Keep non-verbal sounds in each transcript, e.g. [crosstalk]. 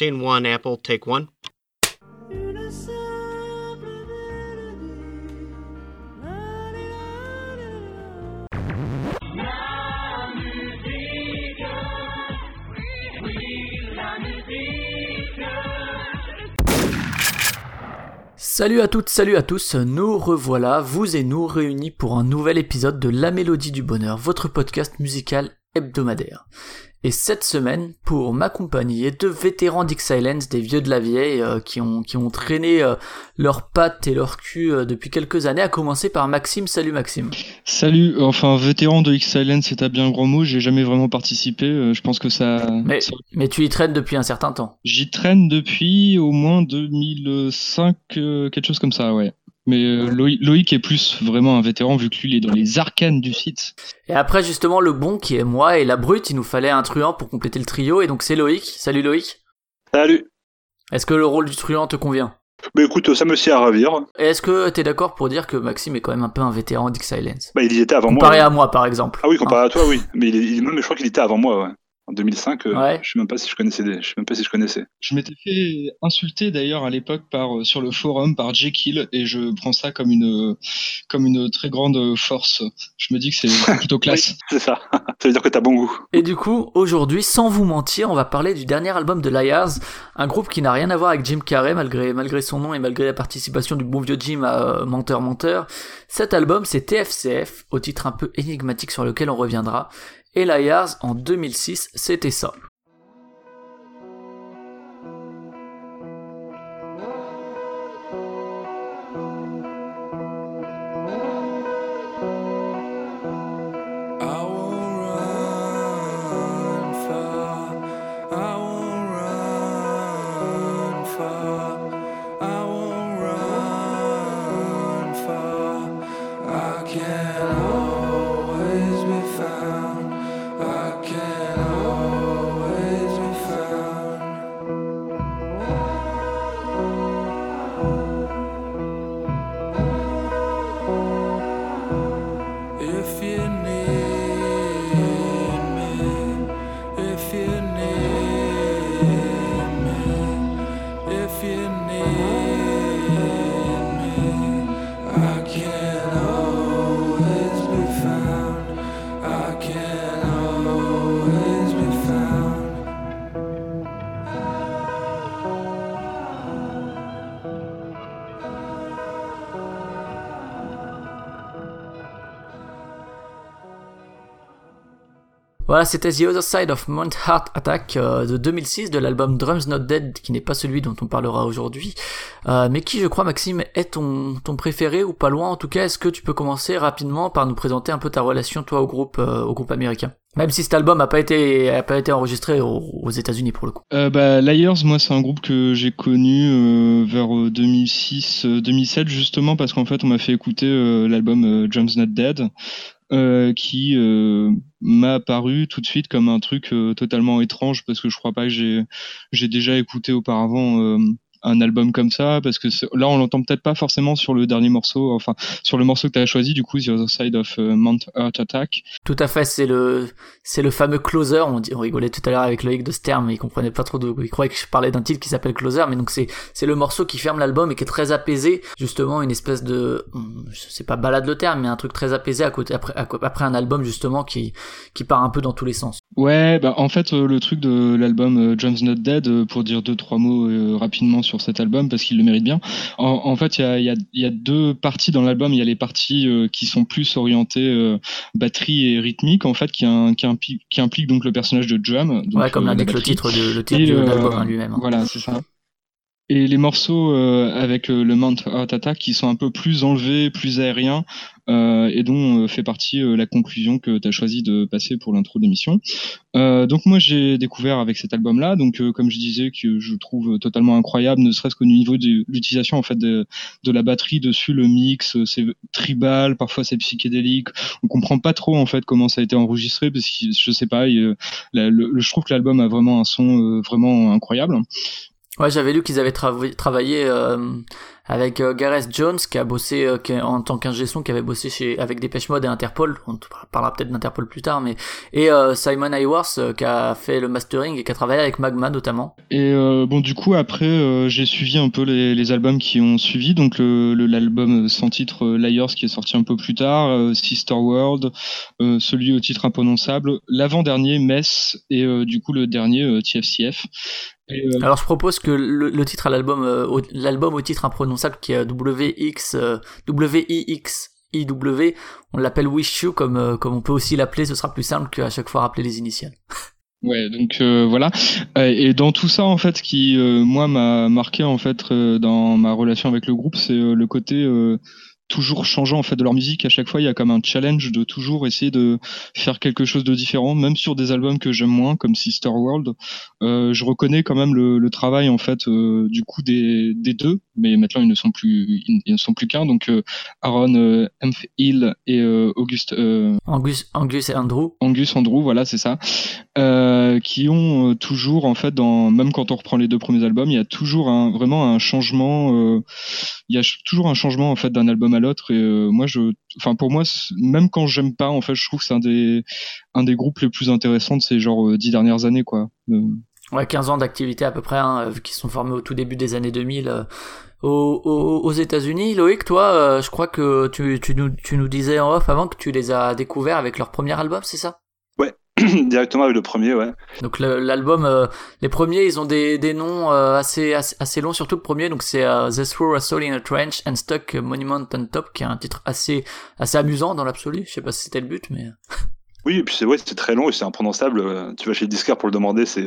Apple, take. Salut à toutes, salut à tous, nous revoilà, vous et nous réunis pour un nouvel épisode de La Mélodie du Bonheur, votre podcast musical hebdomadaire. Et cette semaine, pour m'accompagner, deux vétérans d'X-Silence, des vieux de la vieille, euh, qui, ont, qui ont traîné euh, leurs pattes et leur cul euh, depuis quelques années, à commencer par Maxime. Salut Maxime. Salut, enfin vétéran de X-Silence, c'est un bien grand mot, j'ai jamais vraiment participé, je pense que ça... Mais, mais tu y traînes depuis un certain temps. J'y traîne depuis au moins 2005, quelque chose comme ça, ouais. Mais euh, Loïc, est plus vraiment un vétéran vu que lui il est dans les arcanes du site. Et après justement le bon qui est moi et la brute, il nous fallait un truand pour compléter le trio et donc c'est Loïc. Salut Loïc. Salut. Est-ce que le rôle du truand te convient? Bah écoute, ça me sert à ravir. Et est-ce que t'es d'accord pour dire que Maxime est quand même un peu un vétéran d'X-Silence Bah il y était avant moi. Comparé à moi par exemple. Ah oui, comparé à toi oui. Mais, il est, même je crois qu'il était avant moi ouais en 2005. Euh, je sais même pas si je connaissais. Je sais même pas si je connaissais. Je m'étais fait insulter d'ailleurs à l'époque par euh, sur le forum par Jekyll et je prends ça comme une comme une très grande force. Je me dis que c'est [laughs] plutôt classe. c'est ça. Ça veut dire que t'as bon goût. Et du coup, aujourd'hui, sans vous mentir, on va parler du dernier album de Liars, un groupe qui n'a rien à voir avec Jim Carrey malgré malgré son nom et malgré la participation du bon vieux Jim à euh, Menteur Menteur. Cet album, c'est TFCF, au titre un peu énigmatique sur lequel on reviendra. Et Liars en 2006, c'était ça. Voilà, c'était The Other Side of Mount Heart Attack euh, de 2006 de l'album Drums Not Dead, qui n'est pas celui dont on parlera aujourd'hui, euh, mais qui, je crois, Maxime, est ton, préféré ou pas loin? En tout cas, est-ce que tu peux commencer rapidement par nous présenter un peu ta relation, toi, au groupe, euh, au groupe américain? Même si cet album a pas été pas été enregistré aux, États-Unis pour le coup. Euh, bah, Liars, moi, c'est un groupe que j'ai connu vers 2006-2007 justement parce qu'en fait, on m'a fait écouter l'album Drums Not Dead. Euh, qui euh, m'a paru tout de suite comme un truc euh, totalement étrange parce que je crois pas que j'ai j'ai déjà écouté auparavant un album comme ça parce que là on l'entend peut-être pas forcément sur le dernier morceau enfin sur le morceau que tu as choisi du coup The Other Side of euh, Mount Earth Attack. Tout à fait c'est le c'est le fameux closer. On, dit, on rigolait tout à l'heure avec Loïc de ce terme il comprenait pas trop de il croyait que je parlais d'un titre qui s'appelle closer mais donc c'est c'est le morceau qui ferme l'album et qui est très apaisé. Justement une espèce de je sais pas balade le terme mais un truc très apaisé à côté après après un album justement qui qui part un peu dans tous les sens. Ouais bah en fait euh, le truc de l'album euh, John's Not Dead pour dire deux trois mots rapidement sur cet album parce qu'il le mérite bien. En, fait, il y a, y a, deux parties dans l'album. Il y a les parties euh, qui sont plus orientées euh, batterie et rythmique, en fait, qui, qui implique donc le personnage de. Donc, ouais, comme euh, l'indique le titre de, le titre de l'album hein, lui-même. Hein. Voilà, c'est ça et les morceaux euh, avec euh, le Mount Heart Attack qui sont un peu plus enlevés, plus aériens, euh, et dont fait partie la conclusion que tu as choisi de passer pour l'intro de l'émission. donc moi j'ai découvert avec cet album-là, donc comme je disais que je trouve totalement incroyable, ne serait-ce qu'au niveau de l'utilisation en fait de, la batterie dessus, le mix, c'est tribal, parfois c'est psychédélique. On comprend pas trop en fait comment ça a été enregistré parce que je sais pas, je trouve que l'album a vraiment un son vraiment incroyable. Ouais, j'avais lu qu'ils avaient travaillé euh, avec euh, Gareth Jones qui a bossé euh, en tant qu'ingé son qui avait bossé chez avec Dépêche Mode et Interpol. On parlera peut-être d'Interpol plus tard mais et euh, Simon Hayworth qui a fait le mastering et qui a travaillé avec Magma notamment. Et bon du coup après j'ai suivi un peu les, les, albums qui ont suivi. Donc l'album sans titre Liars qui est sorti un peu plus tard Sister World celui au titre imprononçable l'avant-dernier Mess et du coup le dernier TFCF euh, Alors je propose que le, titre à l'album, euh, l'album au titre imprononçable qui est WX, euh, WIX, IW, on l'appelle Wish You comme, comme on peut aussi l'appeler, ce sera plus simple qu'à chaque fois rappeler les initiales. [laughs] Ouais, donc voilà. Et dans tout ça, en fait, ce qui moi m'a marqué en fait dans ma relation avec le groupe, c'est le côté toujours changeant en fait de leur musique. À chaque fois, il y a comme un challenge de toujours essayer de faire quelque chose de différent, même sur des albums que j'aime moins, comme Sister World. Euh, je reconnais quand même le, le travail en fait euh, du coup des, des, deux, mais maintenant ils ne sont plus ils ne sont plus qu'un. Donc euh, Aaron euh, Hill et Auguste Angus Angus et Andrew. Angus Andrew, voilà, c'est ça. qui ont toujours en fait dans même quand on reprend les deux premiers albums, il y a toujours un vraiment un changement. il y a toujours un changement en fait d'un album à l'autre et euh, moi je enfin pour moi même quand j'aime pas en fait je trouve que c'est un des un des groupes les plus intéressants de ces genre euh, dix dernières années quoi. Ouais 15 ans d'activité à peu près hein, qu'ils sont formés au tout début des années 2000 euh, aux, aux, États-Unis. Loïc toi je crois que tu, tu, nous, tu nous disais en off avant que tu les as découverts avec leur premier album c'est ça? [clears throat] directement avec le premier, ouais. Donc l'album, euh, les premiers, ils ont des, des noms euh, assez, assez, longs, surtout le premier. Donc c'est euh, The Through a Soul in a Trench and Stuck Monument on Top, qui est un titre assez, assez amusant dans l'absolu. Je sais pas si c'était le but, mais. [laughs] Oui, et puis c'est ouais, c'est très long et c'est imprononçable. Tu vas chez le disquaire pour le demander, c'est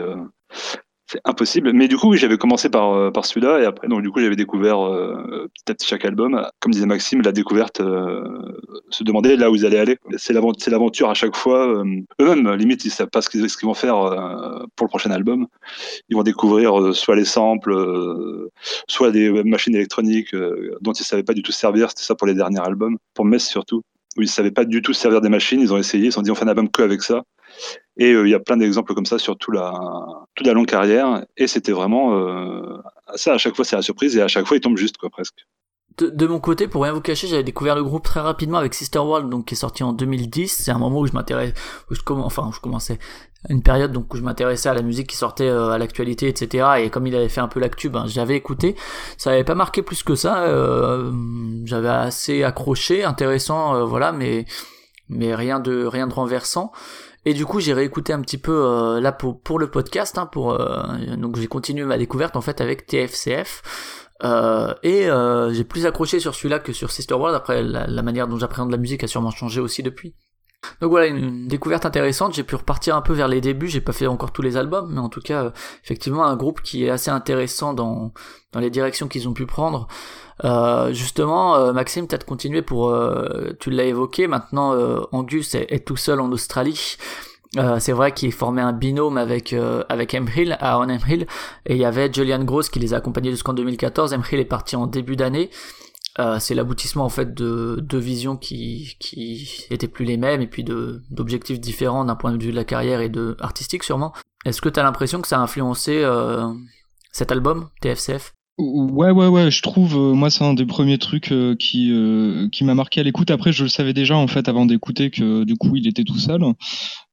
c'est impossible. Mais du coup, j'avais commencé par, euh, par celui-là et après, donc du coup, j'avais découvert euh, petit à petit chaque album. Comme disait Maxime, la découverte euh, se demandait là où ils allaient aller. C'est l'aventure à chaque fois. Eux-mêmes, limite, ils savent pas ce qu'ils vont faire pour le prochain album. Ils vont découvrir soit les samples, soit des machines électroniques dont ils savaient pas du tout servir. C'était ça pour les derniers albums, pour Mess surtout où ils savaient pas du tout servir des machines. Ils ont essayé, ils se sont dit on fait un album que avec ça. Et euh, il y a plein d'exemples comme ça sur la, toute la longue carrière. Et c'était vraiment euh, ça. À chaque fois, c'est la surprise et à chaque fois, il tombe juste, quoi, presque. De, mon côté, pour rien vous cacher, j'avais découvert le groupe très rapidement avec Sister World, donc qui est sorti en 2010. C'est un moment où je m'intéresse, enfin, je commençais une période donc où je m'intéressais à la musique qui sortait euh, à l'actualité, etc. Et comme il avait fait un peu l'actu, ben j'avais écouté. Ça avait pas marqué plus que ça. j'avais assez accroché, intéressant, voilà, mais mais rien de rien de renversant. Et du coup, j'ai réécouté un petit peu euh, là pour le podcast, hein, pour euh, donc j'ai continué ma découverte en fait avec TFCF. Euh, et euh, j'ai plus accroché sur celui-là que sur Sister World. Après, la, la manière dont j'appréhende la musique a sûrement changé aussi depuis. Donc voilà, une, découverte intéressante. J'ai pu repartir un peu vers les débuts. J'ai pas fait encore tous les albums, mais en tout cas, euh, effectivement, un groupe qui est assez intéressant dans dans les directions qu'ils ont pu prendre. Euh, justement, euh, Maxime, peut-être continuer pour, tu l'as évoqué, maintenant Angus est, tout seul en Australie. c'est vrai qu'il formé un binôme avec avec Emhill, Aaron Emhill, et il y avait Julian Gross qui les a accompagnés jusqu'en 2014. Emhill est parti en début d'année. C'est l'aboutissement en fait de deux visions qui qui étaient plus les mêmes et puis de d'objectifs différents d'un point de vue de la carrière et de artistique sûrement. Est-ce que tu as l'impression que ça a influencé cet album TFCF Ouais, ouais, ouais, je trouve, euh, moi, c'est un des premiers trucs euh, qui, euh, qui m'a marqué à l'écoute. Après, je le savais déjà, en fait, avant d'écouter, que du coup, il était tout seul.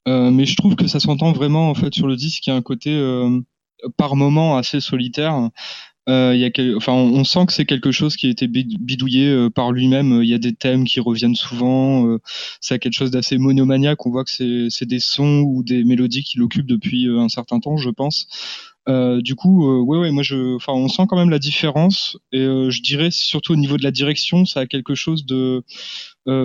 mais je trouve que ça s'entend vraiment, en fait, sur le disque. Il y a un côté, par moment, assez solitaire. Il y a enfin, on, sent que c'est quelque chose qui a été bidouillé par lui-même. Il y a des thèmes qui reviennent souvent. c'est quelque chose d'assez monomaniaque. On voit que c'est des sons ou des mélodies qui l'occupent depuis un certain temps, je pense. Euh, du coup, euh, moi, je, enfin, on sent quand même la différence. Et euh, je dirais surtout au niveau de la direction, ça a quelque chose de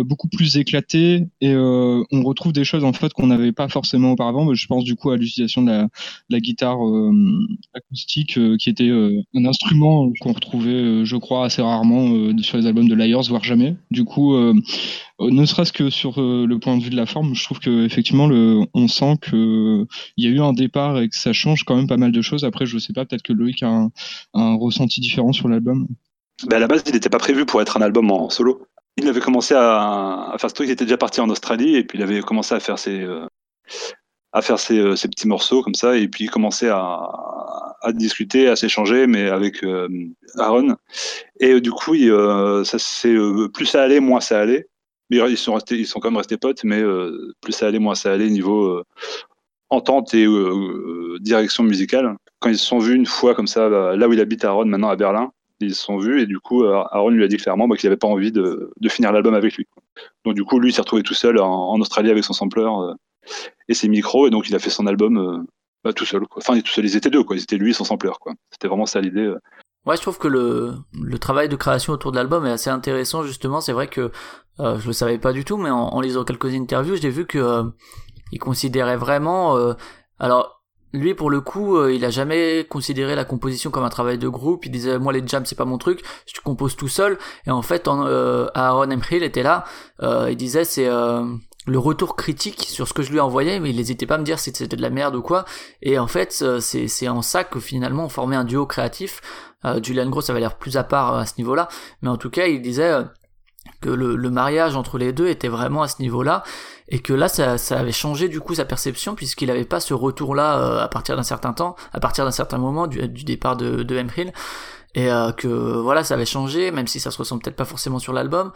beaucoup plus éclaté et on retrouve des choses en fait qu'on n'avait pas forcément auparavant. Je pense du coup à l'utilisation de la, guitare acoustique qui était un instrument qu'on retrouvait, je crois, assez rarement sur les albums de Liars, voire jamais. Du coup, euh, ne serait-ce que sur euh, le point de vue de la forme, je trouve que effectivement, on sent que il y a eu un départ et que ça change quand même pas mal de choses. Après, je sais pas, peut-être que Loïc a un, ressenti différent sur l'album. Ben à la base, il n'était pas prévu pour être un album en solo. Il avait commencé à, faire ce truc, il était déjà parti en Australie et puis il avait commencé à faire ses, euh, ses, petits morceaux comme ça, et puis commencer à, à discuter, à s'échanger, mais avec Aaron. Et du coup, c'est plus ça allait, moins ça allait. Mais ils sont restés, ils sont quand même restés potes, mais plus ça allait, moins ça allait niveau entente et direction musicale. Quand ils se sont vus une fois comme ça, là où il habite Aaron maintenant à Berlin, ils se sont vus et du coup Aaron lui a dit clairement bah, qu'il n'avait pas envie de, finir l'album avec lui. Donc du coup lui s'est retrouvé tout seul en, Australie avec son sampler et ses micros et donc il a fait son album bah, tout seul. Enfin tout seul, ils étaient deux quoi, ils étaient lui et son sampler quoi. C'était vraiment ça l'idée. Ouais, je trouve que le, travail de création autour de l'album est assez intéressant justement. C'est vrai que euh, je le savais pas du tout, mais en, lisant quelques interviews, j'ai vu que euh, il considérait vraiment. Euh, alors lui pour le coup, euh, il a jamais considéré la composition comme un travail de groupe. Il disait moi les jams c'est pas mon truc, je compose tout seul. Et en fait, en, Aaron Emrill était là. il disait c'est le retour critique sur ce que je lui envoyais, mais il n'hésitait pas à me dire si c'était de la merde ou quoi. Et en fait, c'est c'est en ça que finalement on formait un duo créatif. Euh, Julian Gross avait l'air plus à part euh, à ce niveau-là, mais en tout cas, il disait euh, que le, mariage entre les deux était vraiment à ce niveau-là et que là ça, avait changé du coup sa perception puisqu'il n'avait pas ce retour là à partir d'un certain temps à partir d'un certain moment du, départ de, de Emrill et que voilà ça avait changé même si ça se ressent peut-être pas forcément sur l'album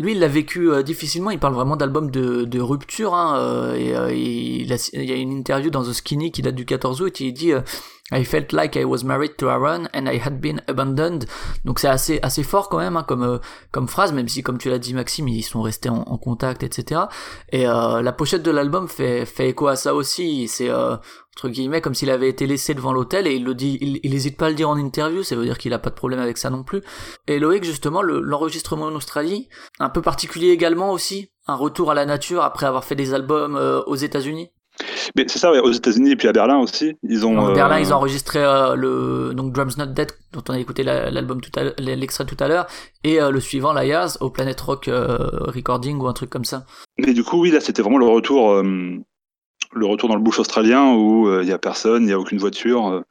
lui, il l'a vécu difficilement. Il parle vraiment d'album de, rupture. Hein, et il, il, y a une interview dans The Skinny qui date du 14 août. Et il dit I felt like I was married to Aaron and I had been abandoned. Donc c'est assez assez fort quand même hein, comme euh, comme phrase, même si comme tu l'as dit Maxime, ils sont restés en, contact, etc. Et euh, la pochette de l'album fait fait écho à ça aussi. C'est euh, entre guillemets comme s'il avait été laissé devant l'hôtel et il le dit, il, il hésite pas à le dire en interview. Ça veut dire qu'il a pas de problème avec ça non plus. Et Loïc justement, l'enregistrement en Australie, un peu particulier également aussi, un retour à la nature après avoir fait des albums aux États-Unis. Mais c'est ça, aux États-Unis et puis à Berlin aussi. Ils ont. Berlin, euh, ils ont enregistré euh, le donc Drums Not Dead dont on a écouté l'album tout à l'extrait tout à l'heure et euh, le suivant Liars au Planet Rock Recording ou un truc comme ça. Mais du coup, oui, là, c'était vraiment le retour le retour dans le bush australien où il n'y a personne, il n'y a aucune voiture.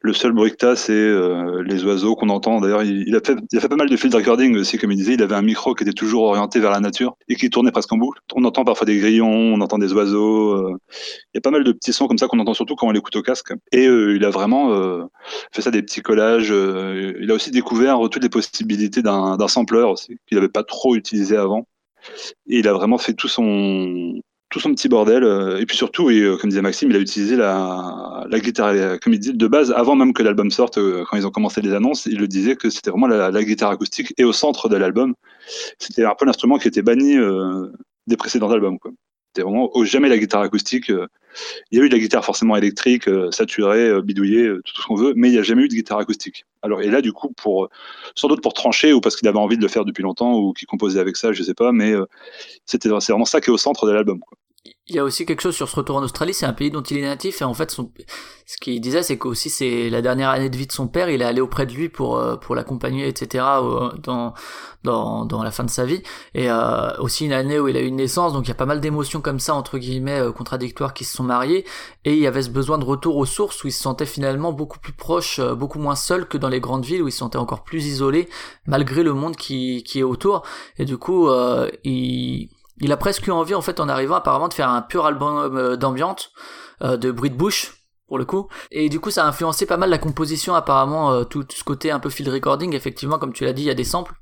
Le seul bruit que t'as, c'est euh, les oiseaux qu'on entend. D'ailleurs, il, a fait, pas mal de field recording aussi, comme il disait. Il avait un micro qui était toujours orienté vers la nature et qui tournait presque en boucle. On entend parfois des grillons, on entend des oiseaux. Euh. Il y a pas mal de petits sons comme ça qu'on entend surtout quand on l'écoute au casque. Et euh, il a vraiment fait ça des petits collages. il a aussi découvert toutes les possibilités d'un sampler aussi, qu'il n'avait pas trop utilisé avant. Et il a vraiment fait tout son, tout son petit bordel. Euh, et puis surtout, et, euh, comme disait Maxime, il a utilisé la, la guitare, euh, comme il dit, de base, avant même que l'album sorte, quand ils ont commencé les annonces, il le disait que c'était vraiment la, la, guitare acoustique et au centre de l'album. C'était un peu l'instrument qui était banni des précédents albums. C'était vraiment jamais la guitare acoustique. Euh, il y a eu de la guitare forcément électrique, euh, saturée, euh, bidouillée, tout ce qu'on veut, mais il n'y a jamais eu de guitare acoustique. Alors, et là, du coup, pour, sans doute pour trancher ou parce qu'il avait envie de le faire depuis longtemps ou qu'il composait avec ça, je sais pas, mais c'était, c'est vraiment ça qui est au centre de l'album. Quoi il y a aussi quelque chose sur ce retour en Australie, c'est un pays dont il est natif et en fait son, ce qu'il disait c'est qu'aussi c'est la dernière année de vie de son père, il est allé auprès de lui pour euh, pour l'accompagner etc dans dans dans la fin de sa vie. Et euh, aussi une année où il a eu une naissance donc il y a pas mal d'émotions comme ça entre guillemets euh, contradictoires qui se sont mariées. Et il y avait ce besoin de retour aux sources où il se sentait finalement beaucoup plus proche, beaucoup moins seul que dans les grandes villes où il se sentait encore plus isolé malgré le monde qui qui est autour. Et du coup il il a presque eu envie en fait en arrivant apparemment de faire un pur album euh, d'ambiance, euh, de bruit de bouche pour le coup. Et du coup ça a influencé pas mal la composition apparemment, euh, tout, ce côté un peu field recording, effectivement comme tu l'as dit il y a des samples.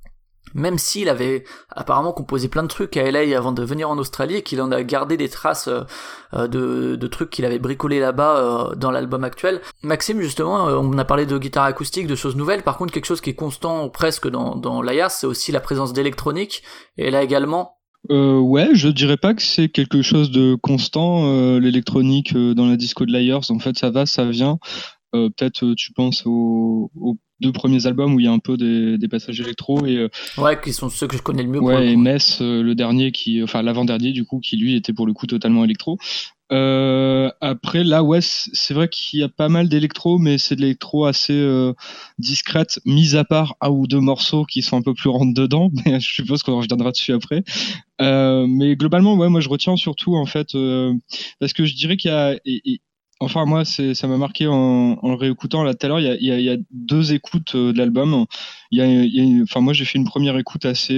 Même s'il avait apparemment composé plein de trucs à LA avant de venir en Australie et qu'il en a gardé des traces de, de, trucs qu'il avait bricolé là-bas dans l'album actuel. Maxime, justement, on a parlé de guitare acoustique, de choses nouvelles. Par contre, quelque chose qui est constant presque dans, dans l'IAS, c'est aussi la présence d'électronique. Et là également, euh, ouais, je dirais pas que c'est quelque chose de constant, euh, l'électronique euh, dans la disco de Liars. En fait, ça va, ça vient. Euh, peut-être tu penses aux, deux premiers albums où il y a un peu des, des passages électro et ouais, qui sont ceux que je connais le mieux. Ouais, et Mess, le dernier qui, enfin l'avant-dernier du coup, qui lui était pour le coup totalement électro. Euh, après, là, ouais, c'est vrai qu'il y a pas mal d'électro, mais c'est de l'électro assez euh, discrète, mis à part un ou deux morceaux qui sont un peu plus rentre dedans. [laughs] Mais je suppose qu'on reviendra dessus après. Euh, mais globalement, ouais, moi, je retiens surtout en fait euh, parce que je dirais qu'il y a, enfin moi, ça m'a marqué en, en réécoutant là tout à l'heure. Il y a, il il y a deux écoutes euh, de l'album. Il y a, il y a enfin moi, j'ai fait une première écoute assez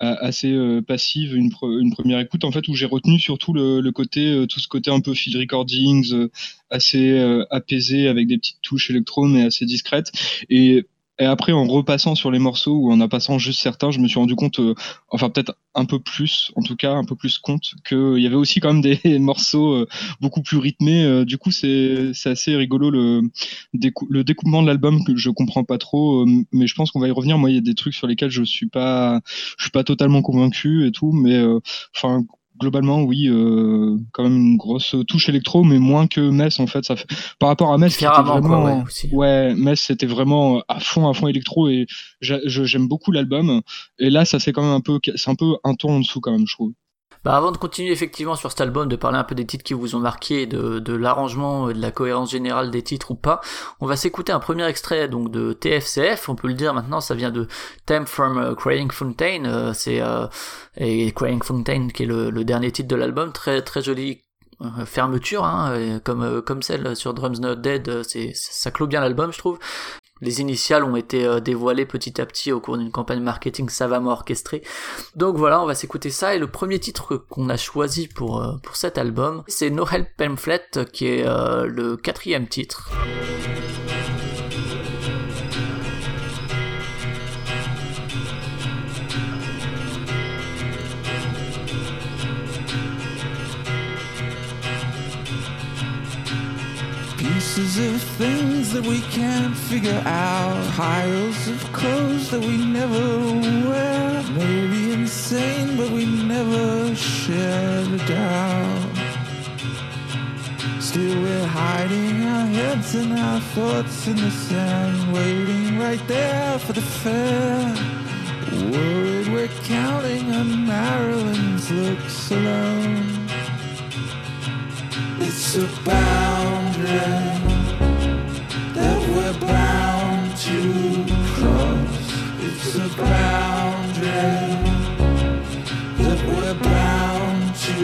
assez passive une, première écoute en fait où j'ai retenu surtout le, côté tout ce côté un peu field recordings assez apaisé avec des petites touches électro mais assez discrètes. Et et après, en repassant sur les morceaux ou en en passant juste certains, je me suis rendu compte, euh, enfin peut-être un peu plus, en tout cas un peu plus compte, qu'il y avait aussi quand même des [laughs] morceaux euh, beaucoup plus rythmés. Euh, du coup, c'est assez rigolo le, le découpement de l'album que je comprends pas trop, mais je pense qu'on va y revenir. Moi, il y a des trucs sur lesquels je suis pas, je suis pas totalement convaincu et tout, mais enfin globalement, oui, euh, quand même une grosse touche électro, mais moins que Metz en fait. Ça fait... Par rapport à Metz, c'était vraiment, ouais, ouais, Metz c'était vraiment à fond, à fond électro et j'aime beaucoup l'album. Et là, ça c'est quand même un peu, c'est un peu un ton en dessous quand même, je trouve. Bah avant de continuer effectivement sur cet album, de parler un peu des titres qui vous ont marqué, de, de l'arrangement, de la cohérence générale des titres ou pas, on va s'écouter un premier extrait donc de TFCF, on peut le dire maintenant, ça vient de Time from uh, Crying Fountain, euh, c'est euh, et Crying Fountain qui est le, le dernier titre de l'album, très très joli euh, fermeture, hein, comme comme celle sur Drums Not Dead, c'est ça clôt bien l'album, je trouve. Les initiales ont été euh, dévoilées petit à petit au cours d'une campagne marketing savamment orchestrée. Donc voilà, on va s'écouter ça. Et le premier titre qu'on a choisi pour, euh, cet album, c'est No Help Pamphlet, qui est euh, le quatrième titre. Pieces of things that we can't figure out. Piles of clothes that we never wear. Maybe insane, but we never shared a doubt. Still, we're hiding our heads and our thoughts in the sand. Waiting right there for the fair. Worried we're counting on Marilyn's looks alone. It's a boundary that we're bound to cross. It's a boundary that we're bound to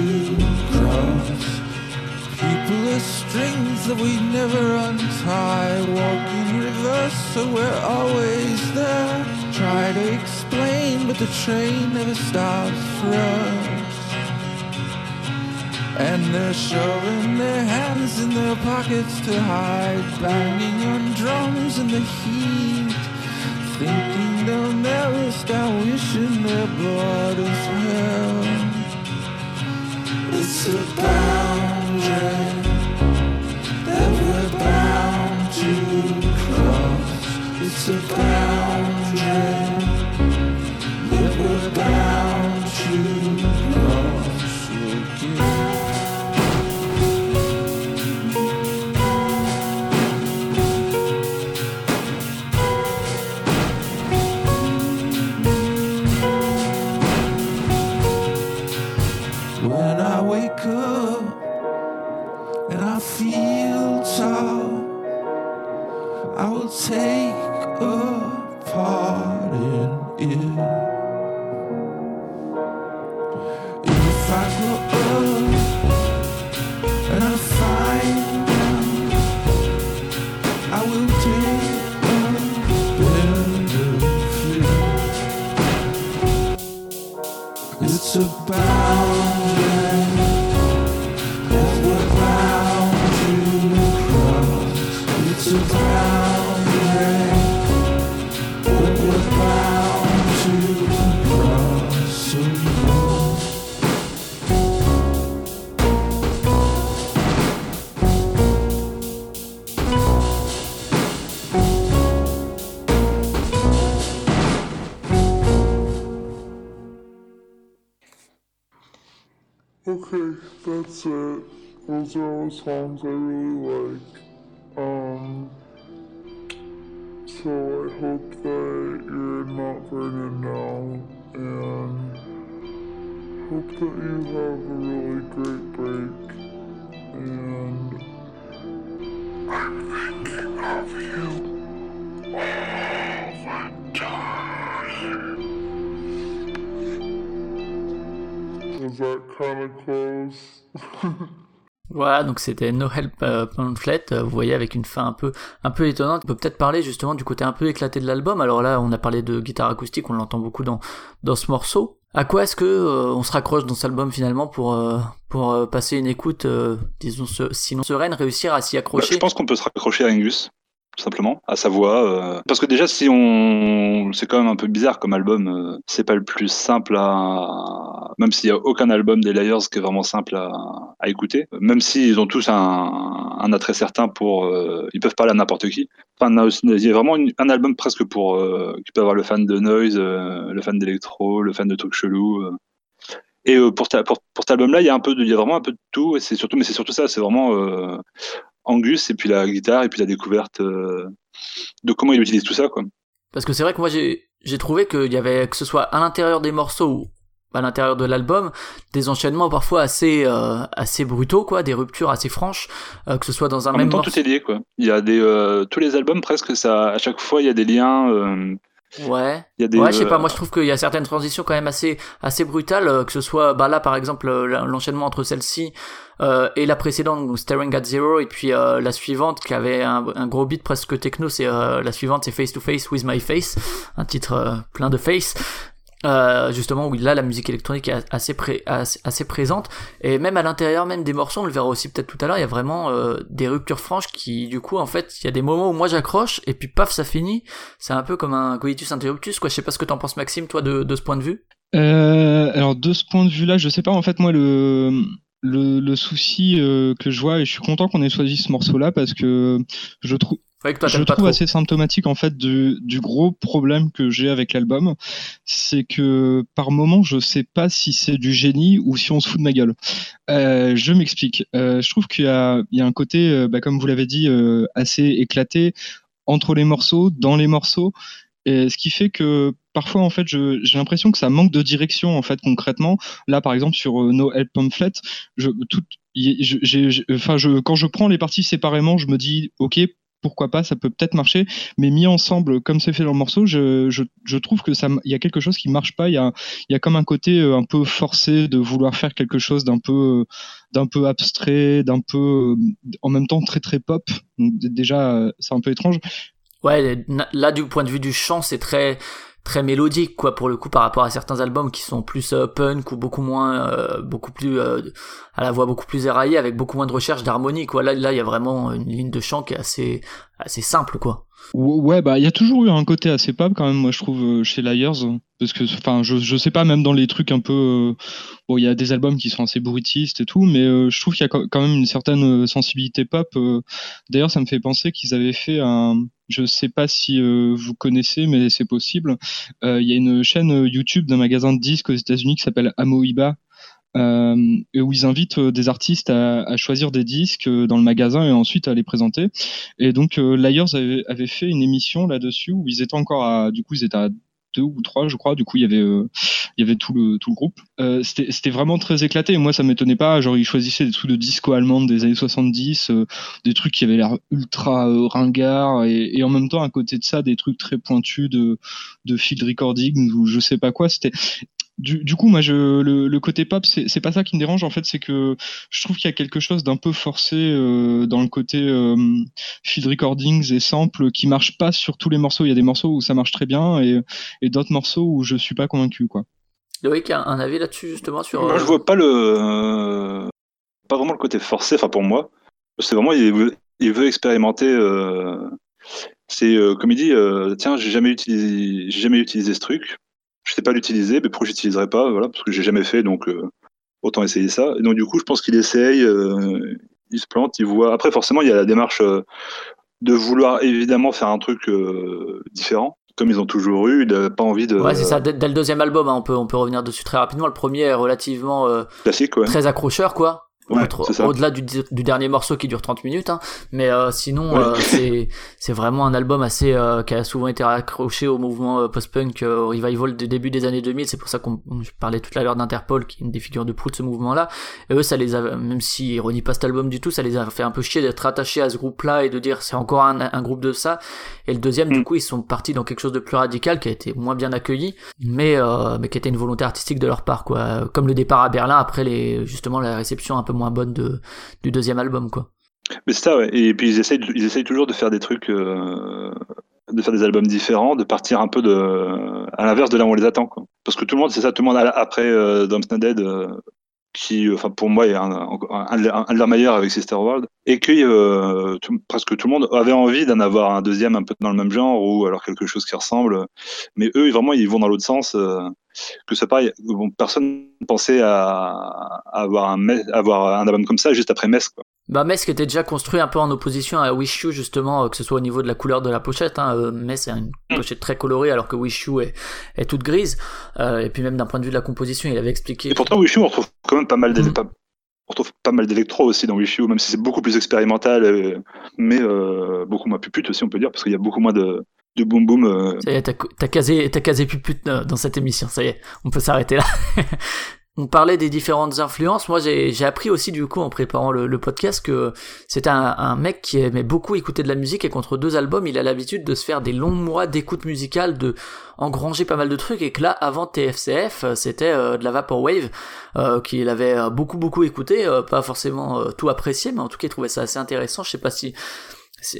cross. People are strings that we never untie. Walk in reverse, so we're always there. Try to explain, but the train never stops for us. And they're shoving their hands in their pockets to hide, banging on drums in the heat, thinking they'll never stop wishing their blood is hell. It's a boundary that we're bound to cross. It's a boundary that we're bound songs I really like. Um, so I hope that you're not burning now and hope that you have a really great break. And I'm thinking of you all the time. Was that kind of close? [laughs] Voilà, donc c'était No Help euh, Pamphlet, euh, vous voyez, avec une fin un peu, un peu étonnante. On peut peut-être parler justement du côté un peu éclaté de l'album. Alors là, on a parlé de guitare acoustique, on l'entend beaucoup dans, dans ce morceau. À quoi est-ce que euh, on se raccroche dans cet album finalement pour euh, pour passer une écoute, disons, sinon sereine, réussir à s'y Bah, accrocher? je pense qu'on peut se raccrocher à Angus, simplement, à sa voix. euh, Parce que déjà, si on, c'est quand même un peu bizarre comme album. euh, C'est pas le plus simple à, même s'il y a aucun album des Layers qui est vraiment simple à, écouter. Même s'ils ont tous un, attrait certain pour, euh, ils peuvent parler à n'importe qui. Enfin, il y a vraiment un album presque pour euh, qui peut avoir le fan de noise, le fan d'électro, le fan de trucs chelous. Et pour, cet album-là, il y a un peu, de, il y a vraiment un peu de tout. Et c'est surtout, mais c'est surtout ça, c'est vraiment Angus et puis la guitare et puis la découverte euh, de comment il utilise tout ça, quoi. Parce que c'est vrai que moi j'ai j'ai trouvé qu'il y avait que ce soit à l'intérieur des morceaux ou à l'intérieur de l'album des enchaînements parfois assez euh, assez brutaux quoi, des ruptures assez franches, euh, que ce soit dans un En même même temps, morceau. tout est lié, quoi. Il y a des euh, tous les albums presque, ça, à chaque fois, il y a des liens. Ouais. il y a des. Ouais, je sais pas. euh, Moi, je trouve qu'il y a certaines transitions quand même assez assez brutales, euh, que ce soit bah là par exemple euh, l'enchaînement entre celle-ci euh, et la précédente, donc Staring at Zero, et puis euh, la suivante qui avait un, un gros beat presque techno. C'est euh, la suivante, c'est Face to Face with My Face, un titre plein de face. Euh, justement où là la musique électronique est assez, assez, présente. Et même à l'intérieur même des morceaux on le verra aussi peut-être tout à l'heure il y a vraiment euh, des ruptures franches qui du coup en fait il y a des moments où moi j'accroche et puis paf ça finit. C'est un peu comme un coitus interruptus quoi. Je sais pas ce que t'en penses Maxime toi de, de ce point de vue. Euh, alors de ce point de vue-là, je sais pas. En fait, moi, le le, le souci euh, que je vois, et je suis content qu'on ait choisi ce morceau-là parce que je trouve Ouais, que toi je trouve trop assez symptomatique en fait du, du gros problème que j'ai avec l'album, c'est que par moment je sais pas si c'est du génie ou si on se fout de ma gueule. Euh, je m'explique. Euh, je trouve qu'il y a, il y a un côté, euh, bah, comme vous l'avez dit, assez éclaté entre les morceaux, dans les morceaux, et ce qui fait que parfois en fait je- j'ai l'impression que ça manque de direction en fait concrètement. Là par exemple sur No Help Pamphlet, je, tout, je- enfin je, quand je prends les parties séparément, je me dis ok pourquoi pas, ça peut peut-être marcher, mais mis ensemble comme c'est fait dans le morceau, je, je, je trouve que ça, il y a quelque chose qui marche pas. Il y a, y a comme un côté euh, un peu forcé de vouloir faire quelque chose d'un peu, euh, d'un peu abstrait, d'un peu, euh, en même temps très très pop. Déjà, c'est un peu étrange. ouais là du point de vue du chant c'est très très mélodique quoi pour le coup par rapport à certains albums qui sont plus euh, punk ou beaucoup moins euh, beaucoup plus euh, à la voix beaucoup plus éraillée avec beaucoup moins de recherche d'harmonie quoi. Là là il y a vraiment une ligne de chant qui est assez assez simple quoi. Ou- Ouais, bah il y a toujours eu un côté assez pop quand même, moi je trouve chez Liars, parce que enfin je je sais pas même dans les trucs un peu bon il y a des albums qui sont assez bruitistes et tout, mais je trouve qu'il y a quand même une certaine sensibilité pop. D'ailleurs ça me fait penser qu'ils avaient fait un je sais pas si euh, vous connaissez, mais c'est possible. Euh, Il y a une chaîne euh, YouTube d'un magasin de disques aux États-Unis qui s'appelle et où ils invitent des artistes à, choisir des disques dans le magasin et ensuite à les présenter. Et donc euh, avait, fait une émission là-dessus où ils étaient encore du coup ils étaient à deux ou trois, je crois. Du coup, il y avait, euh, il y avait tout le tout le groupe. Euh, c'était vraiment très éclaté. Moi, ça m'étonnait pas. Genre, ils choisissaient des trucs de disco allemande des années 70, euh, des trucs qui avaient l'air ultra euh, ringards, et, et en même temps, à côté de ça, des trucs très pointus de de field recording ou je sais pas quoi. C'était du, du coup, moi, je, le, le côté pop, c'est pas ça qui me dérange. En fait, c'est que je trouve qu'il y a quelque chose d'un peu forcé euh, dans le côté euh, field recordings et samples qui marche pas sur tous les morceaux. Il y a des morceaux où ça marche très bien et, et d'autres morceaux où je suis pas convaincu, quoi. Loïc a un avis là-dessus justement sur Moi, euh, je vois pas le, euh, pas vraiment le côté forcé. Enfin, pour moi, c'est vraiment il veut, il veut expérimenter. euh, c'est euh, comme il dit, euh, tiens, j'ai jamais utilisé, j'ai jamais utilisé ce truc. Je sais pas l'utiliser, mais pourquoi j'utiliserai pas Voilà, parce que j'ai jamais fait, donc euh, autant essayer ça. Et donc du coup, je pense qu'il essaye, euh, il se plante, il voit. Après, forcément, il y a la démarche euh, de vouloir évidemment faire un truc différent, comme ils ont toujours eu. Il pas envie de Ouais, c'est ça. Dès, dès le deuxième album, hein, on peut on peut revenir dessus très rapidement. Le premier est relativement classique, ouais. très accrocheur, quoi. Ouais. Au-delà du, du dernier morceau qui dure 30 minutes, hein. mais euh, sinon Ouais. euh, c'est c'est vraiment un album assez euh, qui a souvent été accroché au mouvement euh, post-punk, euh, au revival du début des années 2000. C'est pour ça qu'on je parlais tout à l'heure d'Interpol, qui est une des figures de proue de ce mouvement-là. Et eux, ça les a, même s'ils ironient pas cet album du tout, ça les a fait un peu chier d'être attachés à ce groupe-là et de dire c'est encore un, un groupe de ça. Et le deuxième, du Mm. coup, ils sont partis dans quelque chose de plus radical, qui a été moins bien accueilli, mais euh, mais qui était une volonté artistique de leur part, quoi. Comme le départ à Berlin après les justement la réception un peu moins moins bonne de, du deuxième album, quoi. Mais c'est ça, ouais. Et puis ils essayent, ils essayent toujours de faire des trucs, euh, de faire des albums différents, de partir un peu de, à l'inverse de là où on les attend, quoi. Parce que tout le monde, c'est ça, tout le monde après euh, Dead, euh, qui, euh, enfin pour moi, est un, un, un, de leurs meilleurs avec Sister World, et que presque tout le monde avait envie d'en avoir un deuxième un peu dans le même genre ou alors quelque chose qui ressemble. Mais eux, vraiment, ils vont dans l'autre sens. Euh, que c'est pareil, bon, personne pensait à, à avoir, un, avoir un album comme ça juste après Metz. Quoi. Bah Metz qui était déjà construit un peu en opposition à Wish You justement, que ce soit au niveau de la couleur de la pochette. Hein. Euh, Metz a une pochette très colorée alors que Wish You est, est toute grise. Euh, et puis même d'un point de vue de la composition, il avait expliqué. Et pourtant Wish You on retrouve quand même pas mal des, mmh. pas, on retrouve pas mal d'électro aussi dans Wish You, même si c'est beaucoup plus expérimental, euh, mais euh, beaucoup moins pupute aussi on peut dire, parce qu'il y a beaucoup moins de, de boom boom. Euh... Ça y est, t'as casé, t'as casé pupute dans cette émission, ça y est, on peut s'arrêter là. [laughs] on parlait des différentes influences. Moi, j'ai appris aussi du coup en préparant le, podcast que c'était un, un, mec qui aimait beaucoup écouter de la musique et qu'entre deux albums, il a l'habitude de se faire des longs mois d'écoute musicale, de engranger pas mal de trucs et que là, avant TFCF, c'était euh, de la vaporwave euh, qu'il avait beaucoup beaucoup écouté, euh, pas forcément euh, tout apprécié, mais en tout cas, il trouvait ça assez intéressant. Je sais pas si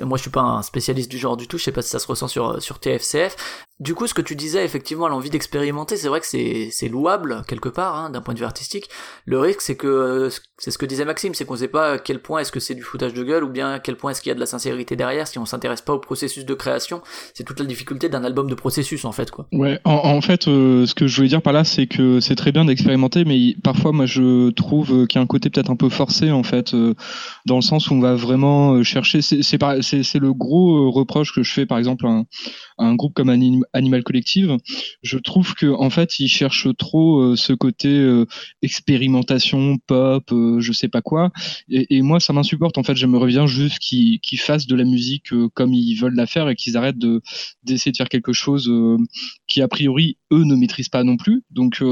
moi je suis pas un spécialiste du genre du tout, je sais pas si ça se ressent sur sur TFCF. Du coup, ce que tu disais effectivement, l'envie d'expérimenter, c'est vrai que c'est louable quelque part hein, d'un point de vue artistique. Le risque c'est que c'est ce que disait Maxime, c'est qu'on sait pas à quel point est-ce que c'est du foutage de gueule ou bien à quel point est-ce qu'il y a de la sincérité derrière si on s'intéresse pas au processus de création. C'est toute la difficulté d'un album de processus en fait quoi. Ouais, en, fait, euh, ce que je voulais dire par là, c'est que c'est très bien d'expérimenter, mais parfois moi je trouve qu'il y a un côté peut-être un peu forcé en fait, euh, dans le sens où on va vraiment euh, chercher. C'est c'est le gros euh, reproche que je fais par exemple à un, groupe comme Anim Animal Collective. Je trouve que en fait ils cherchent trop euh, ce côté euh, expérimentation pop, je sais pas quoi. Et, moi ça m'insupporte en fait. J'aimerais bien juste qu'ils fassent de la musique comme ils veulent la faire et qu'ils arrêtent de d'essayer de faire quelque chose qui a priori eux ne maîtrisent pas non plus. Donc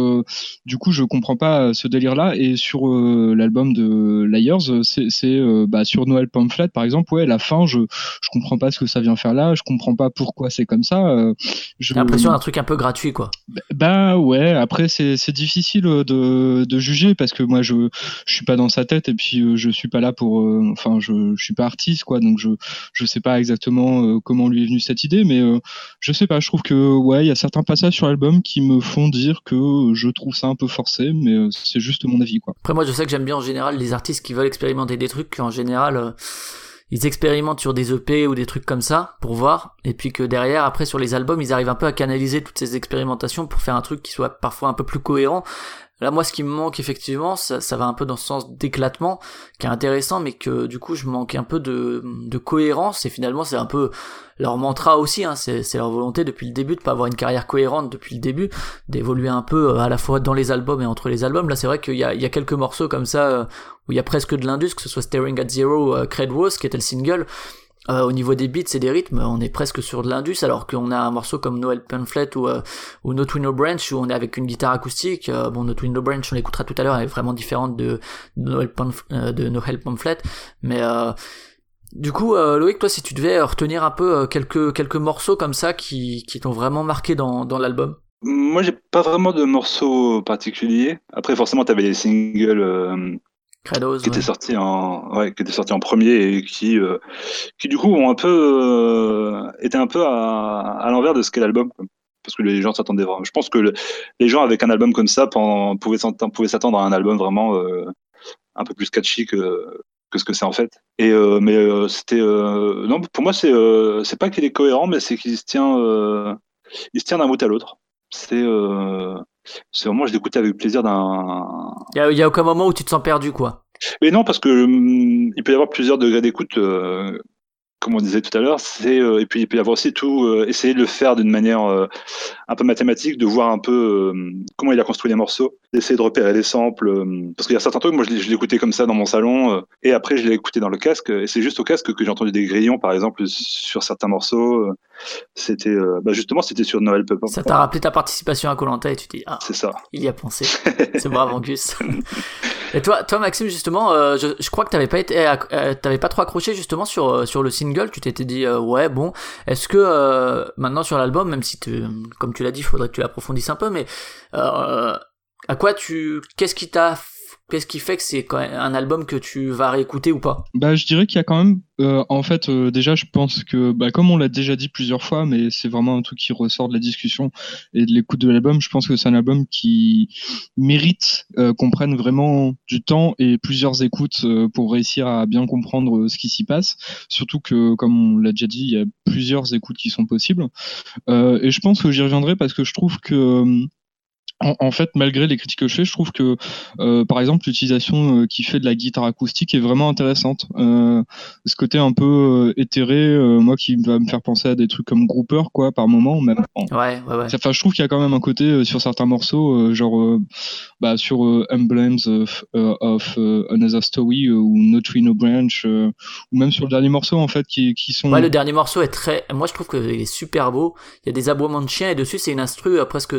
du coup je comprends pas ce délire là. Et sur l'album de Liars, c'est bah, sur Noël Pamphlet par exemple, ouais la fin je je comprends pas ce que ça vient faire là, je comprends pas pourquoi c'est comme ça. Euh, J'ai l'impression d'un truc un peu gratuit, quoi. Bah ouais, après c'est difficile de, de juger parce que moi je je suis pas dans sa tête et puis euh, je suis pas là pour, euh, enfin je je suis pas artiste quoi, donc je je sais pas exactement comment lui est venue cette idée, mais je sais pas, je trouve que ouais il y a certains passages sur l'album qui me font dire que je trouve ça un peu forcé, mais c'est juste mon avis quoi. Après moi je sais que j'aime bien en général les artistes qui veulent expérimenter des trucs en général ils expérimentent sur des EP ou des trucs comme ça pour voir et puis que derrière après sur les albums ils arrivent un peu à canaliser toutes ces expérimentations pour faire un truc qui soit parfois un peu plus cohérent Là, moi, ce qui me manque effectivement, ça, ça va un peu dans ce sens d'éclatement, qui est intéressant, mais que du coup, je manque un peu de, de cohérence. Et finalement, c'est un peu leur mantra aussi. Hein, c'est, leur volonté depuis le début de pas avoir une carrière cohérente depuis le début, d'évoluer un peu euh, à la fois dans les albums et entre les albums. Là, c'est vrai qu'il y a, y a quelques morceaux comme ça euh, où il y a presque de l'indus, que ce soit Staring at Zero, euh, Cred Wars, qui était le single, euh, au niveau des beats et des rythmes, on est presque sur de l'indus, alors qu'on a un morceau comme Noel Pamphlet ou, euh, ou No Twin No Branch où on est avec une guitare acoustique. Euh, bon, No Twin No Branch, on l'écoutera tout à l'heure, elle est vraiment différente de, Noel, Noel Pamphlet, mais du coup, Loïc, toi, si tu devais retenir un peu quelques quelques morceaux comme ça qui qui t'ont vraiment marqué dans dans l'album. Moi, j'ai pas vraiment de morceaux particuliers. Après, forcément, t'avais les singles Credos, qui était sorti en ouais, qui était sorti en premier et qui euh, qui du coup ont un peu euh, été un peu à, à l'envers de ce qu'est l'album parce que les gens s'attendaient vraiment je pense que le, les gens avec un album comme ça pendant, pouvaient s'attendre à un album vraiment euh, un peu plus catchy que que ce que c'est en fait. Et euh, mais c'était non pour moi c'est c'est pas qu'il est cohérent mais c'est qu'il se tient il se tient d'un bout à l'autre. C'est c'est vraiment, je l'écoutais avec plaisir d'un. Il y, a, aucun moment où tu te sens perdu, quoi. Mais non, parce que hum, il peut y avoir plusieurs degrés d'écoute, euh, comme on disait tout à l'heure. C'est euh, et puis il peut y avoir aussi tout euh, essayer de le faire d'une manière un peu mathématique, de voir un peu comment il a construit les morceaux, d'essayer de repérer les samples. parce qu'il y a certains trucs, moi je l'écoutais comme ça dans mon salon, et après je l'ai écouté dans le casque. Et c'est juste au casque que j'ai entendu des grillons, par exemple, sur certains morceaux. C'était euh, bah justement c'était sur Noël Pepper. Ça t'a rappelé ta participation à Colanta et tu dis ah c'est ça. Il y a pensé. [laughs] c'est brave Angus. et toi toi Maxime justement euh, je, je, crois que t'avais pas été euh, t'avais pas trop accroché justement sur sur le single tu t'étais dit ouais bon est-ce que maintenant sur l'album même si tu, comme tu l'as dit il faudrait que tu l'approfondisses un peu mais à quoi tu qu'est-ce qui t'a qu'est-ce qui fait que c'est un album que tu vas réécouter ou pas Bah, je dirais qu'il y a quand même, euh, en fait, euh, déjà, je pense que, bah, comme on l'a déjà dit plusieurs fois, mais c'est vraiment un truc qui ressort de la discussion et de l'écoute de l'album. Je pense que c'est un album qui mérite euh, qu'on prenne vraiment du temps et plusieurs écoutes pour réussir à bien comprendre ce qui s'y passe. Surtout que, comme on l'a déjà dit, il y a plusieurs écoutes qui sont possibles. et je pense que j'y reviendrai parce que je trouve que en, fait, malgré les critiques que je fais, je trouve que, euh, par exemple, l'utilisation euh, qui fait de la guitare acoustique est vraiment intéressante. Euh, ce côté un peu euh, éthéré, moi, qui va me faire penser à des trucs comme Grouper, quoi, par moment, même. Ouais, ouais, ouais. Enfin, je trouve qu'il y a quand même un côté sur certains morceaux, genre, bah, sur Emblems of, of Another Story ou No Tree No Branch, ou même sur le dernier morceau, en fait, qui, qui sont. Ouais, le dernier morceau est très. Moi, je trouve qu'il est super beau. Il y a des aboiements de chiens et dessus, c'est une instru presque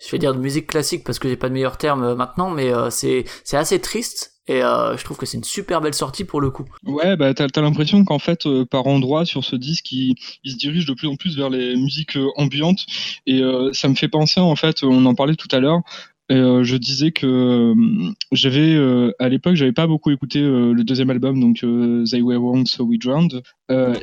je vais dire de musique classique parce que j'ai pas de meilleur terme euh, maintenant, mais euh, c'est c'est assez triste et euh, je trouve que c'est une super belle sortie pour le coup. Ouais, bah t'as as, l'impression qu'en fait par endroit sur ce disque, il, il, se dirige de plus en plus vers les musiques ambiantes et ça me fait penser en fait, on en parlait tout à l'heure, euh, je disais que euh, j'avais euh, à l'époque j'avais pas beaucoup écouté le deuxième album donc They Were Wrong So We Drowned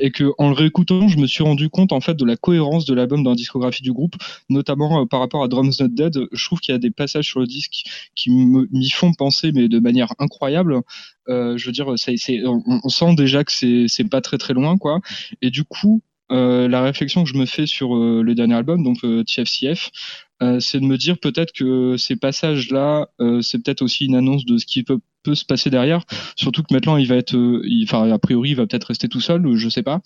et que en le réécoutant je me suis rendu compte en fait de la cohérence de l'album dans la discographie du groupe notamment par rapport à Drums Not Dead. Je trouve qu'il y a des passages sur le disque qui m'y font penser mais de manière incroyable. Je veux dire on, sent déjà que c'est pas très très loin quoi. Et du coup la réflexion que je me fais sur le dernier album, donc TFCF, c'est de me dire peut-être que ces passages-là, c'est peut-être aussi une annonce de ce qui peut peut se passer derrière. Surtout que maintenant, il va être, euh, enfin, a priori, il va peut-être rester tout seul, je sais pas.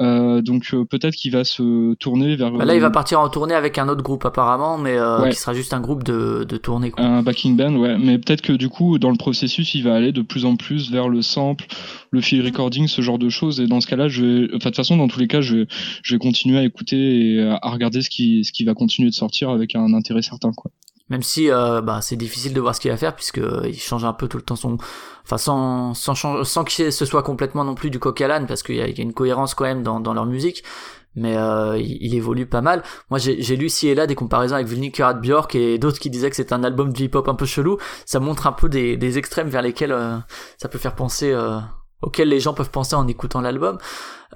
Euh, donc euh, peut-être qu'il va se tourner vers. Bah là, il va partir en tournée avec un autre groupe apparemment, mais qui sera juste un groupe de, de tournée. Quoi. Un backing band, ouais. Mais peut-être que du coup, dans le processus, il va aller de plus en plus vers le sample, le field recording, ce genre de choses. Et dans ce cas-là, je vais, enfin, de toute façon, dans tous les cas, je vais, je vais continuer à écouter et à regarder ce qui, ce qui va continuer de sortir avec un intérêt certain, quoi. Même si euh, bah, c'est difficile de voir ce qu'il va faire puisque euh, il change un peu tout le temps son, enfin sans sans, que ce soit complètement non plus du coq à l'âne parce qu'il y, a une cohérence quand même dans, leur musique. Mais euh, il, évolue pas mal. Moi, j'ai lu ci et là des comparaisons avec Vinnie Björk et d'autres qui disaient que c'est un album de hip-hop un peu chelou. Ça montre un peu des extrêmes vers lesquels ça peut faire penser, auxquels les gens peuvent penser en écoutant l'album.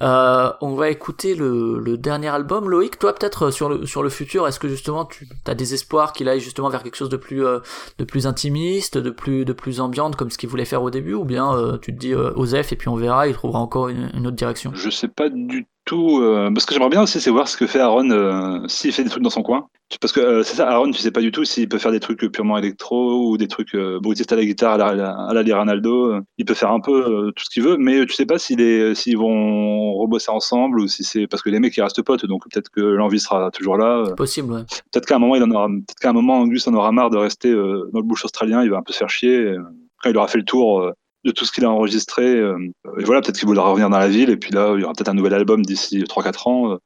Euh, on va écouter le, le, dernier album. Loïc, toi peut-être euh, sur le, sur le futur, est-ce que justement tu as des espoirs qu'il aille justement vers quelque chose de plus, euh, de plus intimiste, de plus, de plus ambiante comme ce qu'il voulait faire au début, ou bien euh, tu te dis Osef et puis on verra, il trouvera encore une, une autre direction? Je sais pas du tout. Euh, parce que j'aimerais bien aussi, c'est voir ce que fait Aaron euh, s'il fait des trucs dans son coin. Parce que euh, c'est ça, Aaron, tu sais pas du tout s'il peut faire des trucs purement électro ou des trucs brutistes à la guitare à la, à la, Ronaldo. Il peut faire un peu tout ce qu'il veut, mais tu sais pas s'ils vont rebosser ensemble ou si c'est parce que les mecs ils restent potes, donc peut-être que l'envie sera toujours là. Possible, ouais. Peut-être qu'à un moment il en aura, peut-être qu'à un moment Angus en aura marre de rester dans le bush australien, il va un peu se faire chier. Quand il aura fait le tour de tout ce qu'il a enregistré. Euh, et voilà, peut-être qu'il voudra revenir dans la ville, et puis là, il y aura peut-être un nouvel album d'ici 3-4 ans. Euh.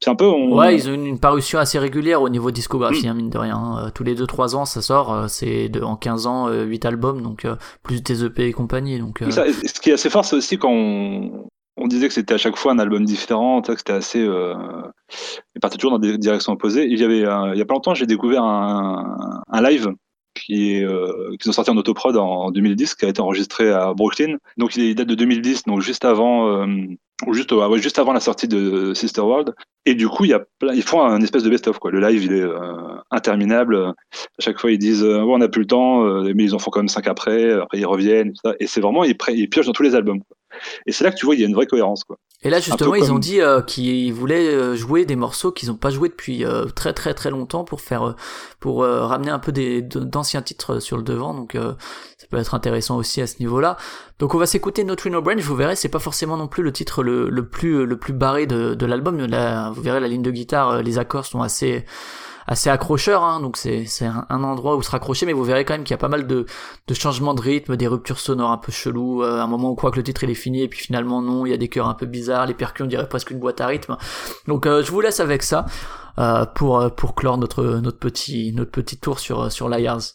C'est un peu. Ouais, ils ont une, parution assez régulière au niveau discographie, mm. hein, mine de rien. Euh, tous les 2-3 ans, ça sort. c'est en 15 ans, 8 albums, donc plus des EP et compagnie. Donc, ce qui est assez fort, c'est aussi quand on, disait que c'était à chaque fois un album différent, que c'était assez. Euh, il partait toujours dans des directions opposées. Il y avait, il y a pas longtemps, j'ai découvert un, un live qui est euh, qui sont sortis en autoprod en, 2010, qui a été enregistré à Brooklyn. Donc il date de 2010, donc juste avant euh, juste ouais, juste avant la sortie de Sister World. Et du coup, ils font un espèce de best-of. Le live, il est euh, interminable. À chaque fois, ils disent euh, on n'a plus le temps, mais ils en font quand même cinq après. Après, ils reviennent. Et, c'est vraiment ils, piochent dans tous les albums. Et c'est là que tu vois, il y a une vraie cohérence quoi. Et là justement, ils ont dit euh, qu'ils voulaient euh, jouer des morceaux qu'ils n'ont pas joué depuis euh, très très très longtemps pour faire pour ramener un peu des d'anciens titres sur le devant. Donc ça peut être intéressant aussi à ce niveau-là. Donc on va s'écouter No Tree No Branch. Vous verrez, c'est pas forcément non plus le titre le, le plus le plus barré de, de l'album. Vous verrez la ligne de guitare, les accords sont assez assez accrocheur, hein, donc c'est un, endroit où se raccrocher, mais vous verrez quand même qu'il y a pas mal de, de changements de rythme, des ruptures sonores un peu chelous, euh, un moment où quoi que le titre il est fini, et puis finalement non, il y a des chœurs un peu bizarres, les percus on dirait presque une boîte à rythme. Donc euh, je vous laisse avec ça euh, pour euh, pour clore notre notre petit notre petit tour sur sur Liars.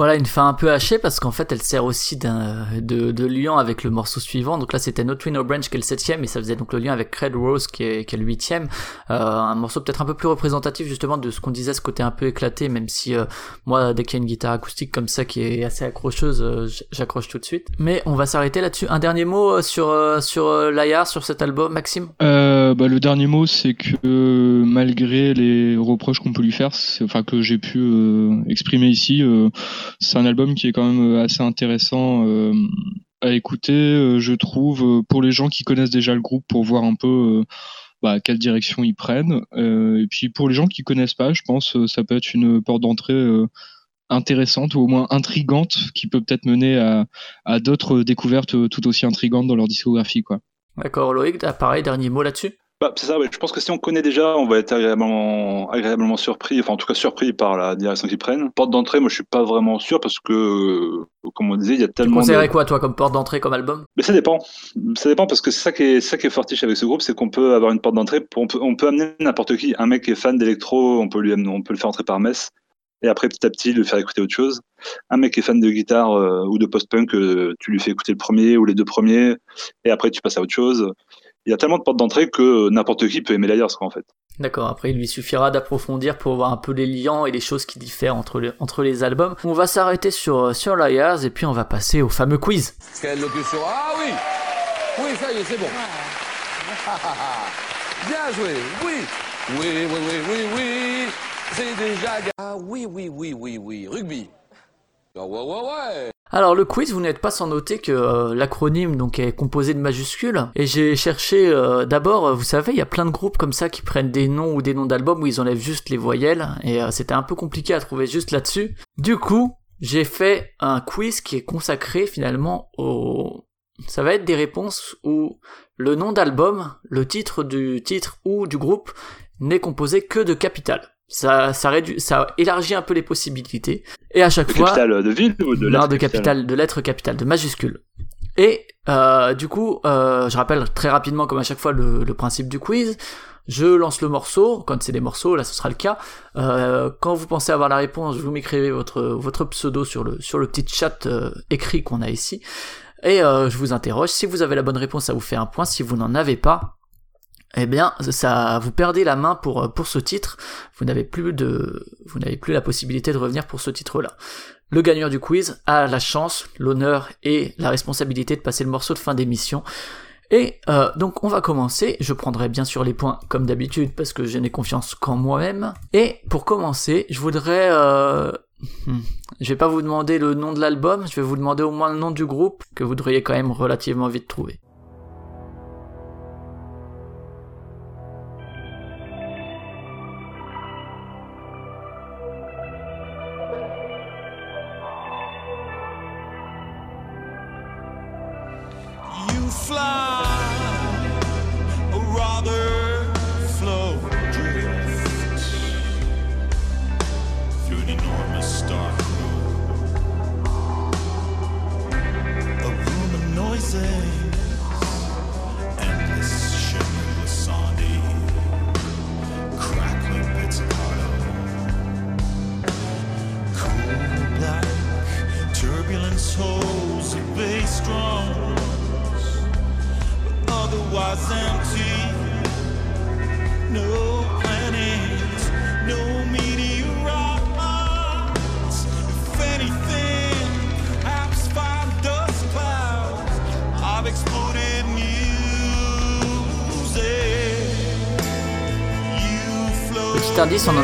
Voilà une fin un peu hachée parce qu'en fait elle sert aussi de, lien avec le morceau suivant. Donc là c'était No Twin No Branch qui est le septième et ça faisait donc le lien avec Red Rose qui est, qui le huitième. Euh, un morceau peut-être un peu plus représentatif justement de ce qu'on disait, ce côté un peu éclaté, même si euh, moi dès qu'il y a une guitare acoustique comme ça qui est assez accrocheuse, euh, j'accroche tout de suite. Mais on va s'arrêter là-dessus. Un dernier mot euh, sur sur sur cet album, Maxime? Bah, le dernier mot, c'est que malgré les reproches qu'on peut lui faire, enfin que j'ai pu exprimer ici, c'est un album qui est quand même euh, assez intéressant euh, à écouter, euh, je trouve, pour les gens qui connaissent déjà le groupe, pour voir un peu bah, quelle direction ils prennent. Et puis pour les gens qui connaissent pas, je pense euh, ça peut être une porte d'entrée intéressante ou au moins intrigante qui peut peut-être mener à, d'autres découvertes tout aussi intrigantes dans leur discographie. D'accord, Loïc, pareil, dernier mot là-dessus? Bah, c'est ça, ouais. je pense que si on connaît déjà, on va être agréablement, agréablement surpris, enfin en tout cas surpris par la direction qu'ils prennent. Porte d'entrée, moi je suis pas vraiment sûr parce que, euh, comme on disait, il y a Tu tellement de... conseillerais quoi toi comme porte d'entrée comme album? Mais ça dépend. Ça dépend parce que c'est ça qui est, ça qui est fortiche avec ce groupe, c'est qu'on peut avoir une porte d'entrée, on peut, on peut amener n'importe qui. Un mec qui est fan d'électro, on peut lui on peut le faire entrer par Metz. Et après, petit à petit, lui faire écouter autre chose. Un mec qui est fan de guitare euh, ou de post-punk, euh, tu lui fais écouter le premier ou les deux premiers, et après tu passes à autre chose. Il y a tellement de portes d'entrée que n'importe qui peut aimer Layers, quoi, en fait. D'accord, après il lui suffira d'approfondir pour voir un peu les liens et les choses qui diffèrent entre les, entre les albums. On va s'arrêter sur, sur Liars et puis on va passer au fameux quiz. Quelle locution Ah oui Oui, ça y est, c'est bon. Bien joué, oui. Oui, oui, oui, oui, oui. C'est déjà... Ah oui, oui, oui, oui, oui. Rugby. Ah. Alors le quiz, vous n'êtes pas sans noter que euh, l'acronyme donc est composé de majuscules et j'ai cherché euh, d'abord, vous savez, il y a plein de groupes comme ça qui prennent des noms ou des noms d'albums où ils enlèvent juste les voyelles et euh, c'était un peu compliqué à trouver juste là-dessus. Du coup, j'ai fait un quiz qui est consacré finalement au ça va être des réponses où le nom d'album, le titre du titre ou du groupe n'est composé que de capitales. Ça, ça réduit, ça élargit un peu les possibilités. Et à chaque De fois, capitale de ville ou de non, lettre de capital, de lettres capitales, de majuscules. Et euh, du coup, euh, je rappelle très rapidement, comme à chaque fois, le, le principe du quiz. Je lance le morceau, quand c'est des morceaux, là ce sera le cas. Euh, quand vous pensez avoir la réponse, vous m'écrivez votre votre pseudo sur le sur le petit chat euh, écrit qu'on a ici, et euh, je vous interroge. Si vous avez la bonne réponse, ça vous fait un point. Si vous n'en avez pas, eh bien, ça, vous perdez la main pour pour ce titre. Vous n'avez plus de, vous n'avez plus la possibilité de revenir pour ce titre-là. Le gagnant du quiz a la chance, l'honneur et la responsabilité de passer le morceau de fin d'émission. Et euh, donc on va commencer, je prendrai bien sûr les points comme d'habitude parce que je n'ai confiance qu'en moi-même. Et pour commencer, je voudrais... Euh... hmm, Je vais pas vous demander le nom de l'album, je vais vous demander au moins le nom du groupe que vous devriez quand même relativement vite trouver.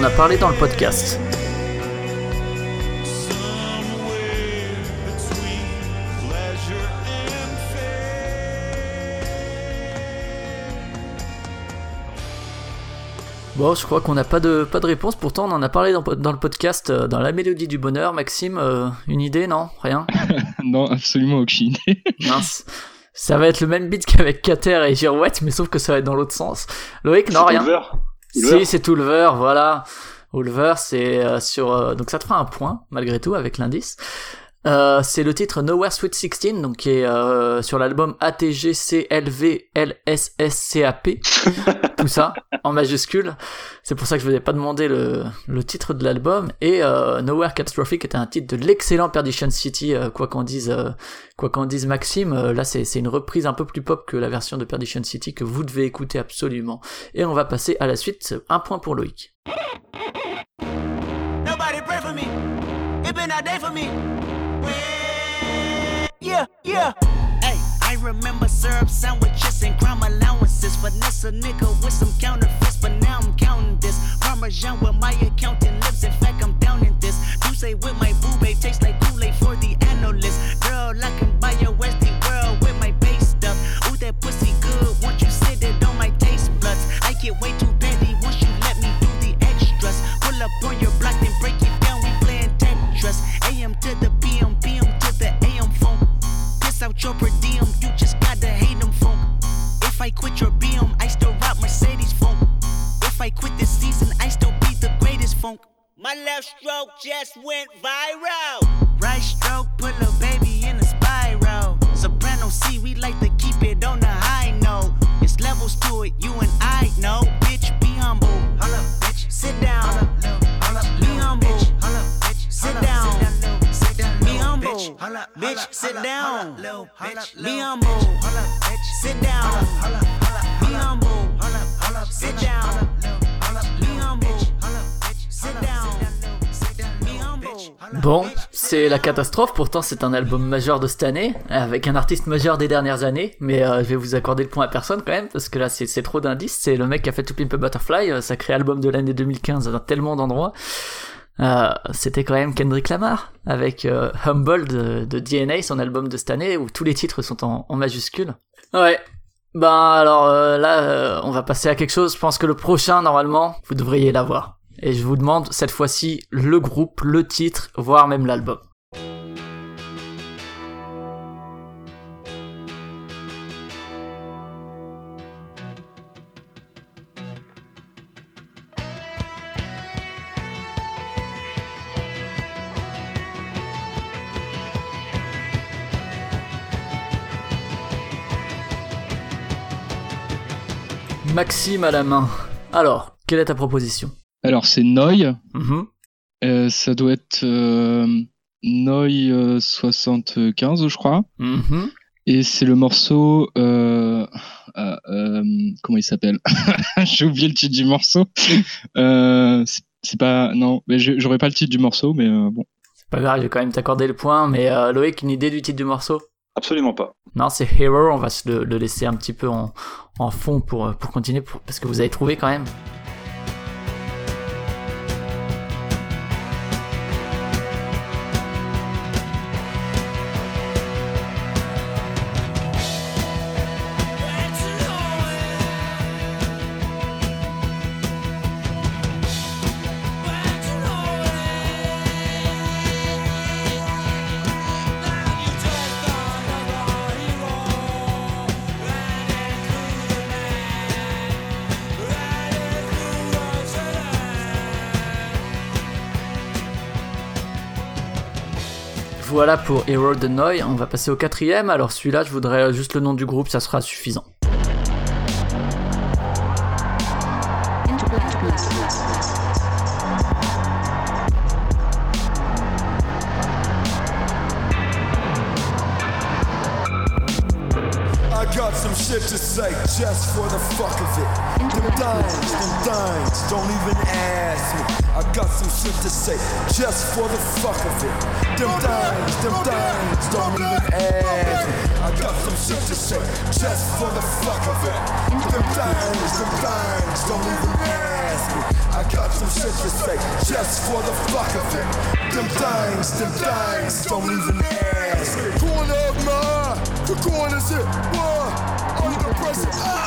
A parlé dans le podcast. Bon, je crois qu'on n'a pas de, pas de réponse, pourtant on en a parlé dans, dans le podcast, euh, dans la mélodie du bonheur. Maxime, euh, une idée, non? Rien? [laughs] Non, absolument aucune idée. [laughs] Mince. Ça va être le même beat qu'avec Cater et Girouette, mais sauf que ça va être dans l'autre sens. Loïc, non, rien? Ulver Si, c'est Tulver, voilà. Ulver, c'est euh, sur... euh, donc ça te fera un point, malgré tout, avec l'indice. Euh, c'est le titre Nowhere Sweet 16, donc qui est euh, sur l'album ATGCLVLSSCAP. [laughs] tout ça, en majuscule. C'est pour ça que je vous ai pas demandé le, le titre de l'album. Et euh, Nowhere Catastrophic était un titre de l'excellent Perdition City, euh, quoi qu'en dise, euh, quoi qu'en dise Maxime. Euh, là, c'est c'est une reprise un peu plus pop que la version de Perdition City que vous devez écouter absolument. Et on va passer à la suite. Un point pour Loïc. Nobody pray for me. It been a day for me. Yeah, yeah. Hey, I remember syrup sandwiches and crime allowances. Finesse a nigga with some counterfeits, but now I'm counting this. Parmesan with my accountant lips. In fact, I'm down in this. You say with my boo babe tastes like Kool-Aid for the analyst. Girl, I can buy your Westie out your per diem, you just gotta hate them funk. If I quit your BM, I still rock Mercedes funk. If I quit this season, I still be the greatest funk. My left stroke just went viral. Right stroke put a baby in a spiral. Soprano C, we like to keep it on the high note. It's levels to it, you and I know. Bitch, be humble. Hold up, bitch. Sit down. Humble. Bitch, sit down. Be humble. Sit down. Be humble. Sit down. Be humble. Sit down. Be humble. Bon, c'est la catastrophe, pourtant c'est un album majeur de cette année, avec un artiste majeur des dernières années, mais euh, je vais vous accorder le point à personne quand même, parce que là c'est c'est trop d'indices, c'est le mec qui a fait To Pimp a Butterfly, euh, sacré album de l'année 2015 dans tellement d'endroits. Euh, C'était quand même Kendrick Lamar, avec euh, Humble de, de DNA, son album de cette année, où tous les titres sont en, en majuscules. Ouais. Ben alors euh, là, euh, on va passer à quelque chose, je pense que le prochain, normalement, vous devriez l'avoir. Et je vous demande cette fois-ci le groupe, le titre, voire même l'album. Maxime à la main. Alors, quelle est ta proposition? Alors, c'est Noy. Mhm. Euh, ça doit être euh, Noy euh, 75, je crois. Mhm. Et c'est le morceau. Euh, comment il s'appelle? [laughs] J'ai oublié le titre du morceau. C'est- pas. Non, mais j'aurais pas le titre du morceau, mais bon. C'est pas grave, je vais quand même t'accorder le point, mais Loïc, une idée du titre du morceau? Absolument pas. Non, c'est Hero, on va le, le laisser un petit peu en, fond pour, continuer, parce que vous avez trouvé quand même. Pour Hero de Noy, on va passer au quatrième, alors celui-là je voudrais juste le nom du groupe, ça sera suffisant. Ah!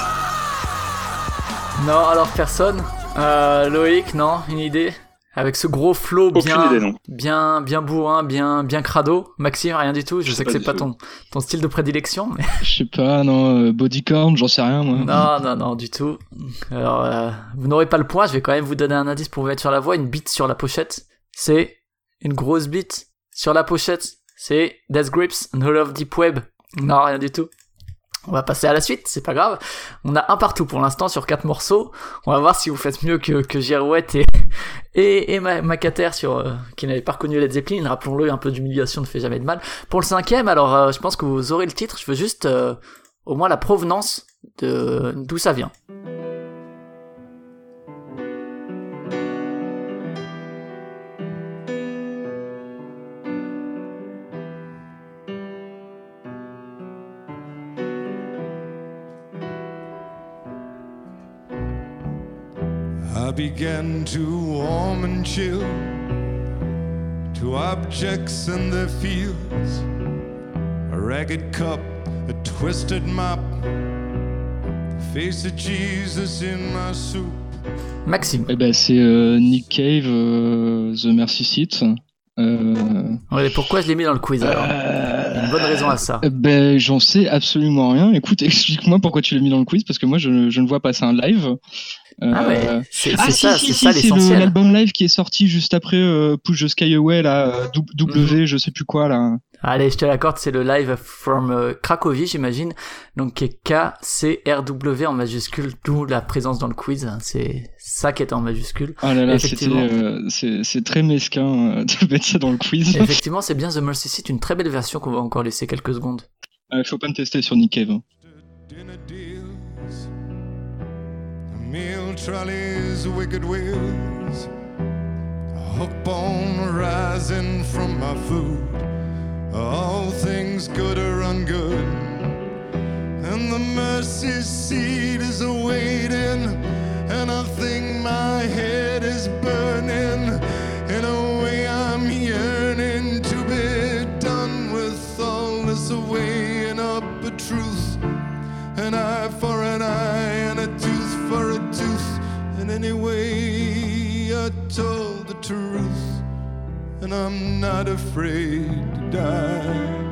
Non, alors personne. Euh, Loïc, non, une idée? Avec ce gros flow bien, idée, bien, bien bourrin, bien, bien crado. Maxime, rien du tout. Je, Je sais sais que c'est pas ton style de prédilection, mais Je sais pas, non, euh, bodycorn, j'en sais rien, moi. [laughs] non, non, non, du tout. Alors, euh, vous n'aurez pas le point. Je vais quand même vous donner un indice pour vous mettre sur la voie. Une bite sur la pochette, c'est une grosse bite sur la pochette. C'est Death Grips, No Love Deep Web. Non, rien du tout. On va passer à la suite, c'est pas grave. On a un partout pour l'instant sur quatre morceaux. On va voir si vous faites mieux que, que Girouette et, et, et Ma- Macater euh, qui n'avait pas reconnu Led Zeppelin. Rappelons-le, un peu d'humiliation ne fait jamais de mal. Pour le cinquième, alors euh, je pense que vous aurez le titre. Je veux juste euh, au moins la provenance de d'où ça vient. Began to warm and chill to objects in their fields. A ragged cup, a twisted mop, the face of Jesus in my soup. Maxime. Eh ben, c'est euh, Nick Cave, euh, The Mercy Seat. Euh, Ouais, pourquoi je l'ai mis dans le quiz alors Il y a une bonne raison à ça. eh ben, j'en sais absolument rien. Écoute, [laughs] explique-moi pourquoi tu l'as mis dans le quiz, parce que moi, je, je ne vois pas. C'est un live. Euh, Ah ouais, c'est Ah c'est si, ça, si, c'est si, ça c'est le- l'essentiel. l'album live qui est sorti juste après euh, Push the Sky Away, là, euh, W, je sais plus quoi, là. Allez, je te l'accorde, c'est le live from euh, Cracovie, j'imagine. Donc qui est K-C-R-W en majuscule, d'où la présence dans le quiz. hein. C'est ça qui est en majuscule. Oh là là, euh, c'est c'est très mesquin euh, de mettre ça dans le quiz. Effectivement, c'est bien The Mercy Seat, une très belle version qu'on va encore laisser quelques secondes. Euh, faut pas me tester sur Nick Cave. hein. dinner deals, the meal trolleys, wicked wheels, a hook bone rising from my food. All things good or ungood, and the mercy seat is awaiting, and I think my head is burning. And I'm not afraid to die.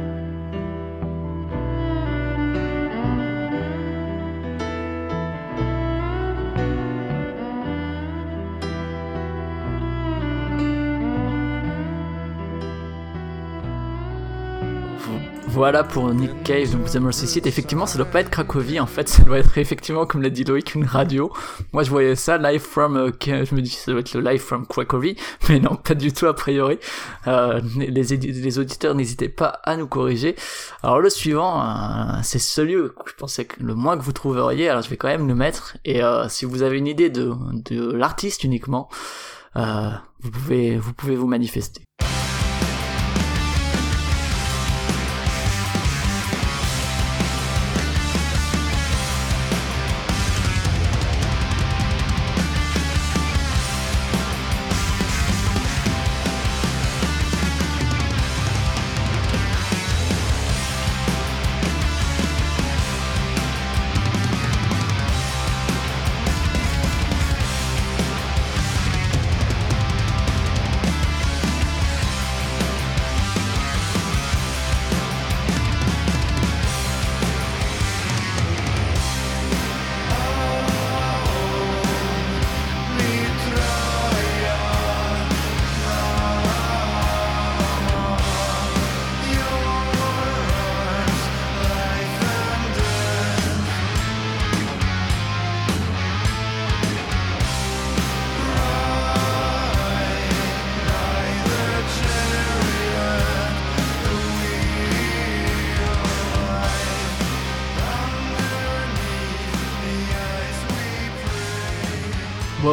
Voilà pour Nick Cave, donc The Mercy Seat. Effectivement, ça doit pas être Cracovie, en fait, [laughs] ça doit être effectivement, comme l'a dit Loïc, une radio. Moi, je voyais ça, live from, euh, je me dis, ça doit être le live from Cracovie, [laughs] mais non, pas du tout a priori. Euh, les, les auditeurs, n'hésitez pas à nous corriger. Alors, le suivant, euh, c'est celui que je pensais que le moins que vous trouveriez, alors je vais quand même le mettre. Et euh, si vous avez une idée de, de l'artiste uniquement, euh, vous pouvez, vous pouvez vous manifester.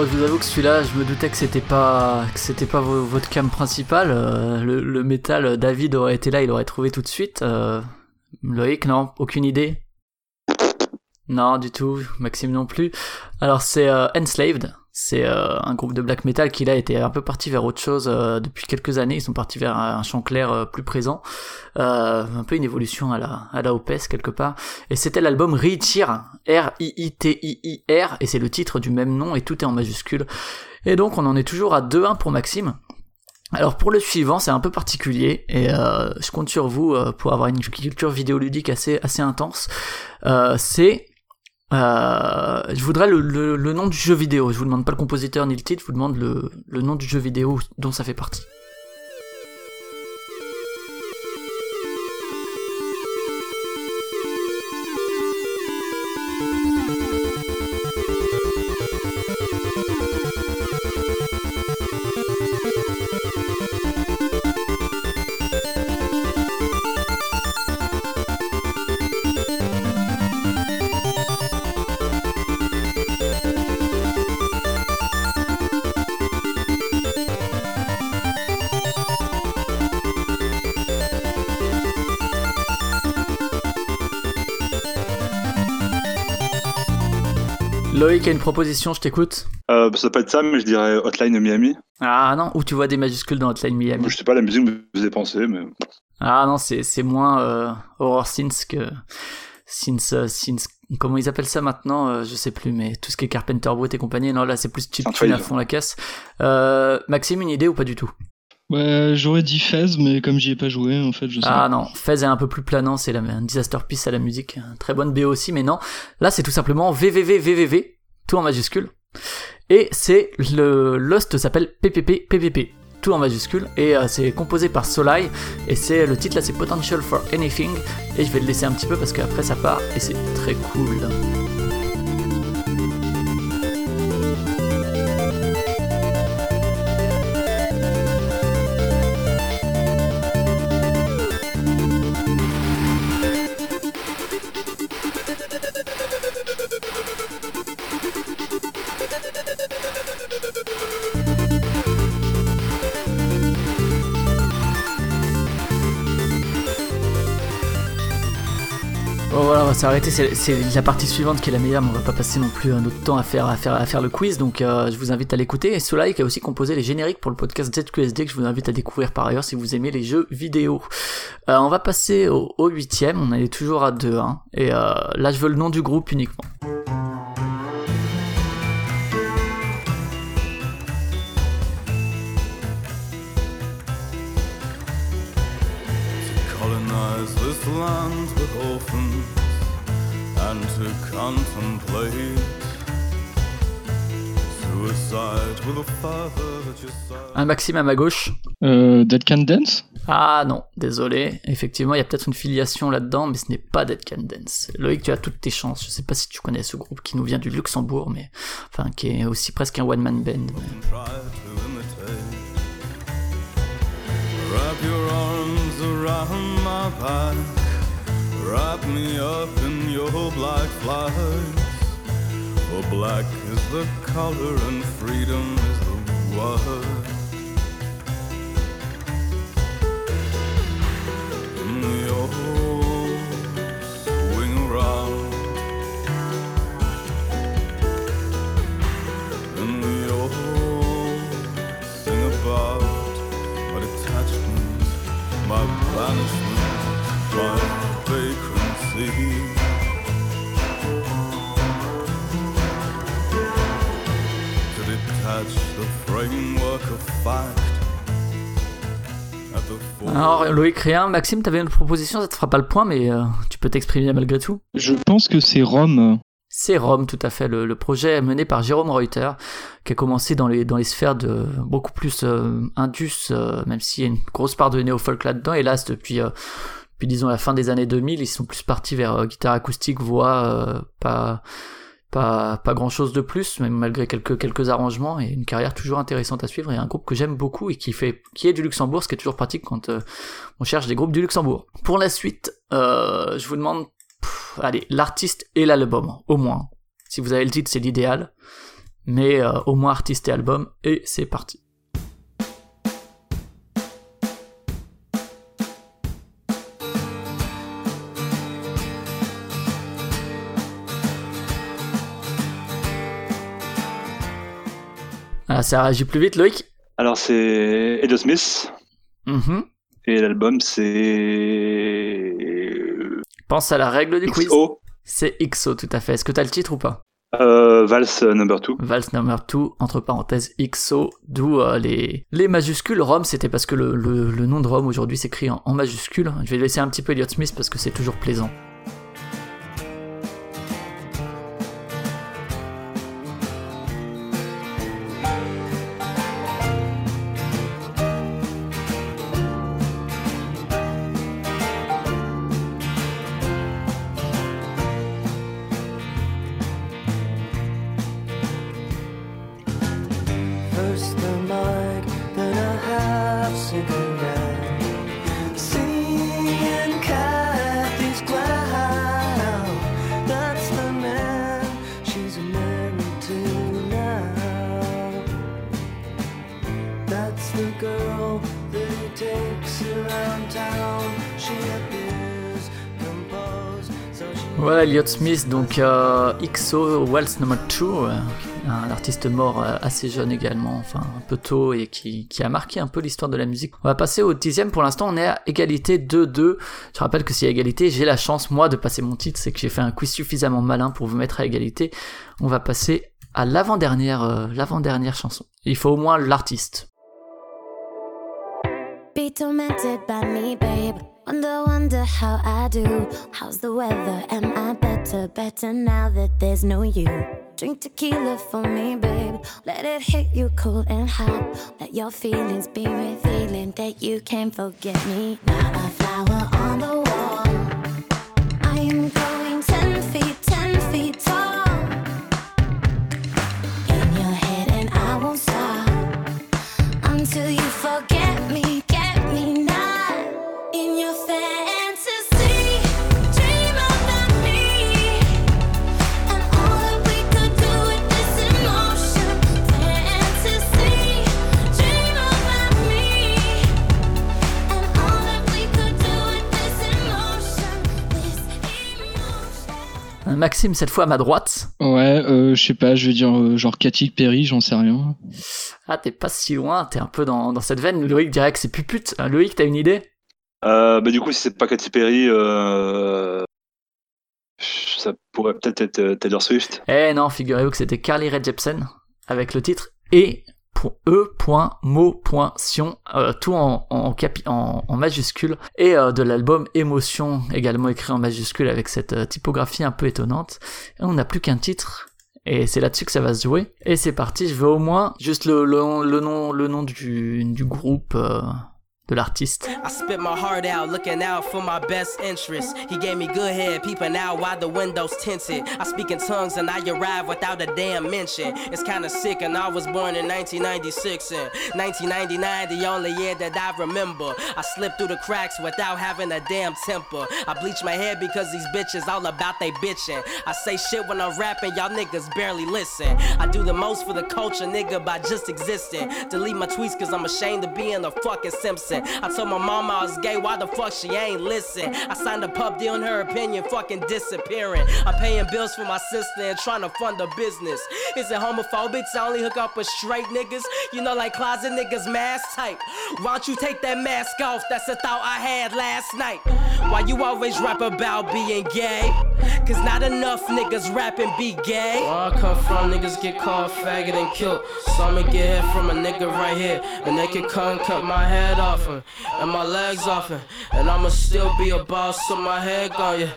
Je vous avoue que celui-là, je me doutais que c'était pas que c'était pas vo- votre cam principal. Euh, le, métal, euh, David aurait été là, il aurait trouvé tout de suite. Euh, Loïc, non, aucune idée? Non, du tout. Maxime non plus. Alors c'est Enslaved. C'est euh, un groupe de black metal qui là était un peu parti vers autre chose euh, depuis quelques années. Ils sont partis vers un chant clair euh, plus présent, Euh, un peu une évolution à la à la Opes quelque part. Et c'était l'album Riitir, R I I T I I R, et c'est le titre du même nom et tout est en majuscule. Et donc on en est toujours à 2-1 pour Maxime. Alors pour le suivant, c'est un peu particulier et euh, je compte sur vous pour avoir une culture vidéoludique assez assez intense. C'est euh, je voudrais le, le, le nom du jeu vidéo. Je vous demande pas le compositeur ni le titre, je vous demande le, le nom du jeu vidéo dont ça fait partie. A une proposition, je t'écoute. Euh, ça peut être ça, mais je dirais Hotline Miami. Ah non, où tu vois des majuscules dans Hotline Miami. Je sais pas la musique que vous avez pensé, mais Ah non, c'est c'est moins euh, horror scenes que scenes euh, scenes comment ils appellent ça maintenant euh, je sais plus mais tout ce qui est Carpenter Brut et compagnie non là c'est plus tu Synthwave. à fond la caisse. Euh, Maxime une idée ou pas du tout? Ouais, j'aurais dit Fez, mais comme j'y ai pas joué, en fait, je sais. Ah non, Fez est un peu plus planant, c'est un disaster piece à la musique, très bonne BO aussi mais non, là c'est tout simplement VVVVVV tout en majuscule. Et c'est le Lost s'appelle PPP PPP tout en majuscule et euh, c'est composé par Solai et c'est le titre là c'est Potential for Anything et je vais le laisser un petit peu parce qu'après ça part et c'est très cool. Va s'arrêter. C'est la partie suivante qui est la meilleure, mais on va pas passer non plus un autre temps à faire, le quiz. Donc euh, je vous invite à l'écouter. Et Solai qui a aussi composé les génériques pour le podcast ZQSD que je vous invite à découvrir par ailleurs si vous aimez les jeux vidéo. Euh, on va passer au, huitième. On est toujours à 2-1. Et euh, là, je veux le nom du groupe uniquement. And to contemplate suicide with a father that you saw. Un Maxime à ma gauche. Euh, Dead Can Dance Ah non, désolé. Effectivement, il y a peut-être une filiation là-dedans, mais ce n'est pas Dead Can Dance. Loïc, tu as toutes tes chances. Je sais pas si tu connais ce groupe qui nous vient du Luxembourg, mais enfin qui est aussi presque un one-man band. try to imitate. Wrap your arms around my back, wrap me up in your black flags. For oh, black is the color and freedom is the word. And you'll swing around. Sing about Alors Loïc rien, Maxime, t'avais une proposition, ça te fera pas le point, mais euh, tu peux t'exprimer malgré tout. Je pense que c'est Rome. C'est Rome, tout à fait. Le, le projet est mené par Jérôme Reuter, qui a commencé dans les, dans les sphères de beaucoup plus euh, indus, euh, même s'il y a une grosse part de néo-folk là-dedans. Hélas, depuis, depuis disons la fin des années 2000, ils sont plus partis vers guitare acoustique, voix, pas pas grand chose de plus, même malgré quelques quelques arrangements et une carrière toujours intéressante à suivre et un groupe que j'aime beaucoup et qui fait qui est du Luxembourg, ce qui est toujours pratique quand euh, on cherche des groupes du Luxembourg. Pour la suite, euh, je vous demande allez, l'artiste et l'album, au moins. Si vous avez le titre, c'est l'idéal. Mais euh, au moins artiste et album, et c'est parti. Ah, ça réagit plus vite, Loïc Alors c'est Edo Smith Mhm. et l'album c'est Pense à la règle du quiz. XO C'est XO, tout à fait. Est-ce que t'as le titre ou pas? Euh, Valse Number 2. Vals number 2, entre parenthèses XO, d'où euh, les, les majuscules. Rome, c'était parce que le, le, le nom de Rome aujourd'hui s'écrit en, en majuscule. Je vais laisser un petit peu Elliott Smith parce que c'est toujours plaisant. Voilà, Elliott Smith, donc euh, XO, Waltz Number 2, euh, un artiste mort euh, assez jeune également, enfin un peu tôt et qui, qui a marqué un peu l'histoire de la musique. On va passer au dixième, pour l'instant on est à égalité 2-2. Je rappelle que si à égalité, j'ai la chance moi de passer mon titre, c'est que j'ai fait un quiz suffisamment malin pour vous mettre à égalité. On va passer à l'avant-dernière l'avant-dernière chanson. Il faut au moins l'artiste. Wonder, wonder how I do. How's the weather? Am I better, better now that there's no you? Drink tequila for me, babe. Let it hit you cold and hot. Let your feelings be revealing that you can't forget me. Not a flower on the wall. I am Maxime, cette fois à ma droite. Ouais, euh, je sais pas, je vais dire euh, genre Katy Perry, j'en sais rien. Ah, t'es pas si loin, t'es un peu dans, dans cette veine. Loïc dirait que c'est pupute. Euh, Loïc, t'as une idée? Euh, bah, du coup, si c'est pas Katy Perry, euh... ça pourrait peut-être être euh, Taylor Swift. Eh non, figurez-vous que c'était Carly Rae Jepsen avec le titre et e.mo.sion, euh, tout en, en, capi- en, en majuscule, et euh, de l'album Émotion, également écrit en majuscule avec cette euh, typographie un peu étonnante. On n'a plus qu'un titre. Et c'est là-dessus que ça va se jouer. Et c'est parti, je veux au moins juste le, le, le nom, le nom du, du groupe, euh, de l'artiste. I spit my heart out, looking out for my best interests. He gave me good head, peeping out while the windows tinted. I speak in tongues and I arrive without a damn mention. It's kinda sick, and I was born in 1996 and 1999, the only year that I remember. I slipped through the cracks without having a damn temper. I bleach my hair because these bitches all about they bitching. I say shit when I'm rapping, y'all niggas barely listen. I do the most for the culture, nigga, by just existing. Delete my tweets cause I'm ashamed of being a fucking Simpson. I told my mama I was gay, why the fuck she ain't listen? I signed a pub deal in her opinion, fucking disappearing. I'm paying bills for my sister and trying to fund a business. Is it homophobic to only hook up with straight niggas? You know, like closet niggas, mask type. Why don't you take that mask off? That's a thought I had last night. Why you always rap about being gay? Cause not enough niggas rap and be gay. Where I come from, niggas get called faggot and killed. So I'ma get hit from a nigga right here. And they can come cut my head off and my legs. And I'ma still be a boss, my head gone, yeah.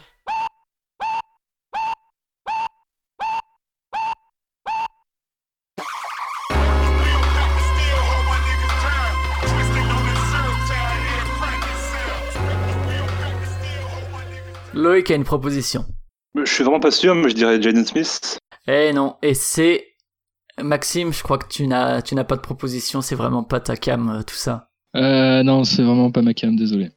Loïc a une proposition. Je suis vraiment pas sûr, mais je dirais Jaden Smith. Eh non, et c'est Maxime, je crois que tu n'as tu n'as pas de proposition, c'est vraiment pas ta cam euh, tout ça. Euh, non, c'est vraiment pas ma cam, désolé.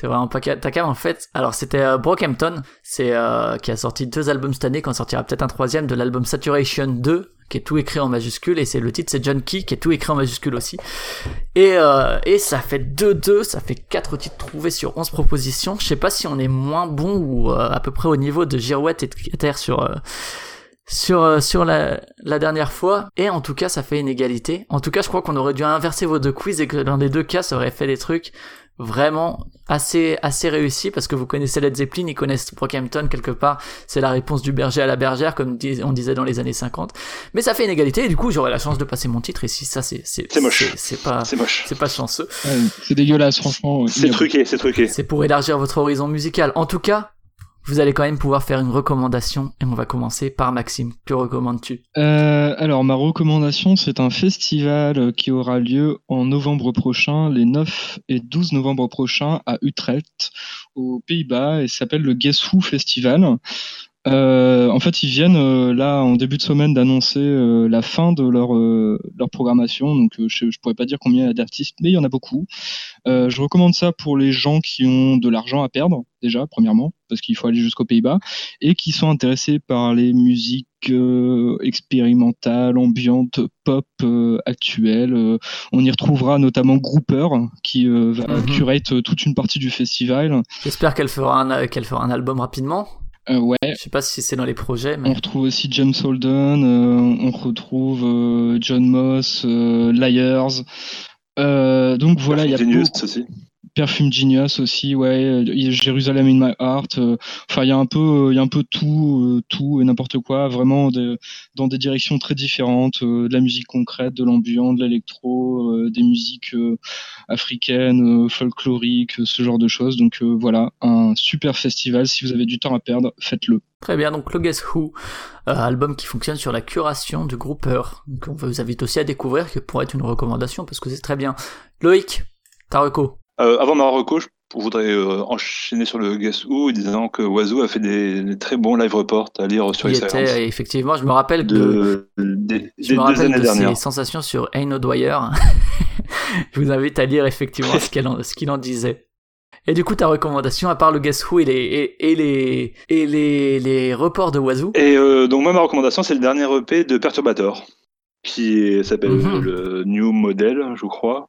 C'est vraiment pas ta cam en fait. Alors c'était euh, Brockhampton, euh, qui a sorti deux albums cette année, qui en sortira peut-être un troisième de l'album Saturation 2, qui est tout écrit en majuscule et c'est le titre c'est John Key qui est tout écrit en majuscule aussi. Et euh, et ça fait 2-2, ça fait quatre titres trouvés sur 11 propositions. Je sais pas si on est moins bon ou à peu près au niveau de Girouette et de Keter sur euh, sur euh, sur la, la dernière fois et en tout cas ça fait une égalité. En tout cas, je crois qu'on aurait dû inverser vos deux quiz et que dans les deux cas ça aurait fait des trucs vraiment assez assez réussis parce que vous connaissez Led Zeppelin, ils connaissent Brockhampton quelque part, c'est la réponse du berger à la bergère comme on disait dans les années 50. Mais ça fait une égalité et du coup, j'aurai la chance de passer mon titre et si ça c'est c'est C'est moche. c'est- c'est pas C'est moche. c'est pas chanceux. Ouais, c'est dégueulasse, franchement. C'est truqué, c'est truqué. C'est pour élargir votre horizon musical. En tout cas, vous allez quand même pouvoir faire une recommandation et on va commencer par Maxime. Que recommandes-tu? Euh, alors, ma recommandation, c'est un festival qui aura lieu en novembre prochain, les 9 et 12 novembre prochains, à Utrecht, aux Pays-Bas, et s'appelle le Guess Who Festival. Euh, en fait, ils viennent euh, là en début de semaine d'annoncer euh, la fin de leur, euh, leur programmation. Donc, euh, je, je pourrais pas dire combien il y a d'artistes, mais il y en a beaucoup. Euh, je recommande ça pour les gens qui ont de l'argent à perdre, déjà, premièrement, parce qu'il faut aller jusqu'aux Pays-Bas, et qui sont intéressés par les musiques euh, expérimentales, ambiantes, pop euh, actuelles. Euh, on y retrouvera notamment Grouper, qui euh, va Mhm. curate toute une partie du festival. J'espère qu'elle fera un qu'elle fera un album rapidement. Euh, ouais. Je sais pas si c'est dans les projets, On mais retrouve aussi James Holden, euh, on retrouve euh, John Moss, euh, Liars. Euh, donc voilà, il y a beaucoup- aussi. Perfume Genius aussi, ouais. A Jérusalem in my heart. euh, Enfin, il y a un peu, il y a un peu tout, euh, tout et n'importe quoi, vraiment dans des directions très différentes, euh, de la musique concrète, de l'ambiance, de l'électro, euh, des musiques euh, africaines, euh, folkloriques, ce genre de choses. Donc euh, voilà, un super festival. Si vous avez du temps à perdre, faites-le. très bien. Donc le Guess Who, euh, album qui fonctionne sur la curation du grouper. Donc on vous invite aussi à découvrir que pourrait être une recommandation parce que c'est très bien. Loïc, ta reco. Euh, avant ma reco, je voudrais euh, enchaîner sur le Guess Who, disant que Wazoo a fait des, très bons live reports à lire sur était, et effectivement, je me rappelle que de, des, Je des me rappelle de ses sensations sur Ain't No Dwyer. [laughs] je vous invite à lire effectivement ce en- qu'il en disait. Et du coup, ta recommandation, à part le Guess Who et les, et, et les, et les, les reports de Wazoo, Et euh, donc moi ma recommandation c'est le dernier EP de Perturbator qui s'appelle Mhm. le New Model je crois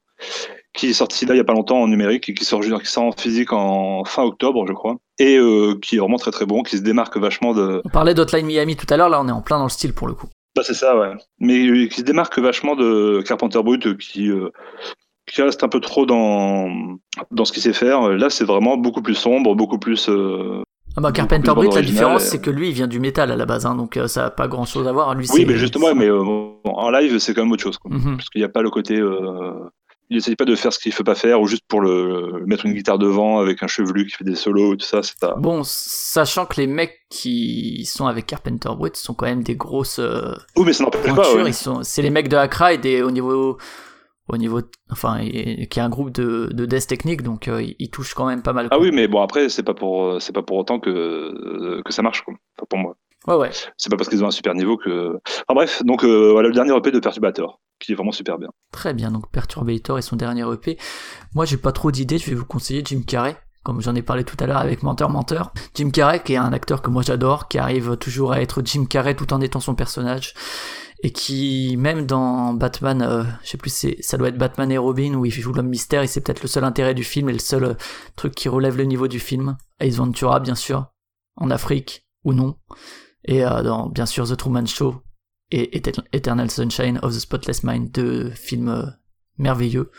qui est sorti là il y a pas longtemps en numérique et qui sort, qui sort en physique en fin octobre je crois et euh, qui est vraiment très très bon qui se démarque vachement de on parlait d'Hotline Miami tout à l'heure, là on est en plein dans le style pour le coup. bah c'est ça ouais mais euh, qui se démarque vachement de Carpenter Brut euh, qui euh, qui reste un peu trop dans dans ce qu'il sait faire là c'est vraiment beaucoup plus sombre beaucoup plus Ah bah Carpenter Brut, la différence et- c'est que lui il vient du métal à la base, hein, donc euh, ça a pas grand chose à voir. Lui, Oui, mais justement, mais euh, en live, c'est quand même autre chose. Quoi. Mhm. Parce qu'il n'y a pas le côté. Euh, il essaye pas de faire ce qu'il ne faut pas faire, ou juste pour le, mettre une guitare devant avec un chevelu qui fait des solos, tout ça. C'est pas. Bon, sachant que les mecs qui sont avec Carpenter Brut sont quand même des grosses euh, Oui, mais ça n'empêche pas. ouais. ils sont, c'est les mecs de Accra et des, au niveau, au niveau, enfin, et- qui est un groupe de, de death technique, donc euh, ils, touchent quand même pas mal. Ah quoi. oui, mais bon, après, c'est pas pour, euh, c'est pas pour autant que, euh, que ça marche, quoi. Pour moi. Ouais, ouais. C'est pas parce qu'ils ont un super niveau que. Enfin bref, donc euh, voilà le dernier EP de Perturbator, qui est vraiment super bien. Très bien, donc Perturbator et son dernier EP. Moi, j'ai pas trop d'idées, je vais vous conseiller Jim Carrey, comme j'en ai parlé tout à l'heure avec Menteur Menteur. Jim Carrey, qui est un acteur que moi j'adore, qui arrive toujours à être Jim Carrey tout en étant son personnage, et qui, même dans Batman, euh, je sais plus, c'est, ça doit être Batman et Robin, où il joue l'homme mystère, et c'est peut-être le seul intérêt du film et le seul euh, truc qui relève le niveau du film. Ace Ventura, bien sûr, en Afrique, ou non. Et euh, dans, bien sûr, The Truman Show, et Eter- Eternal Sunshine of the Spotless Mind, deux films euh, merveilleux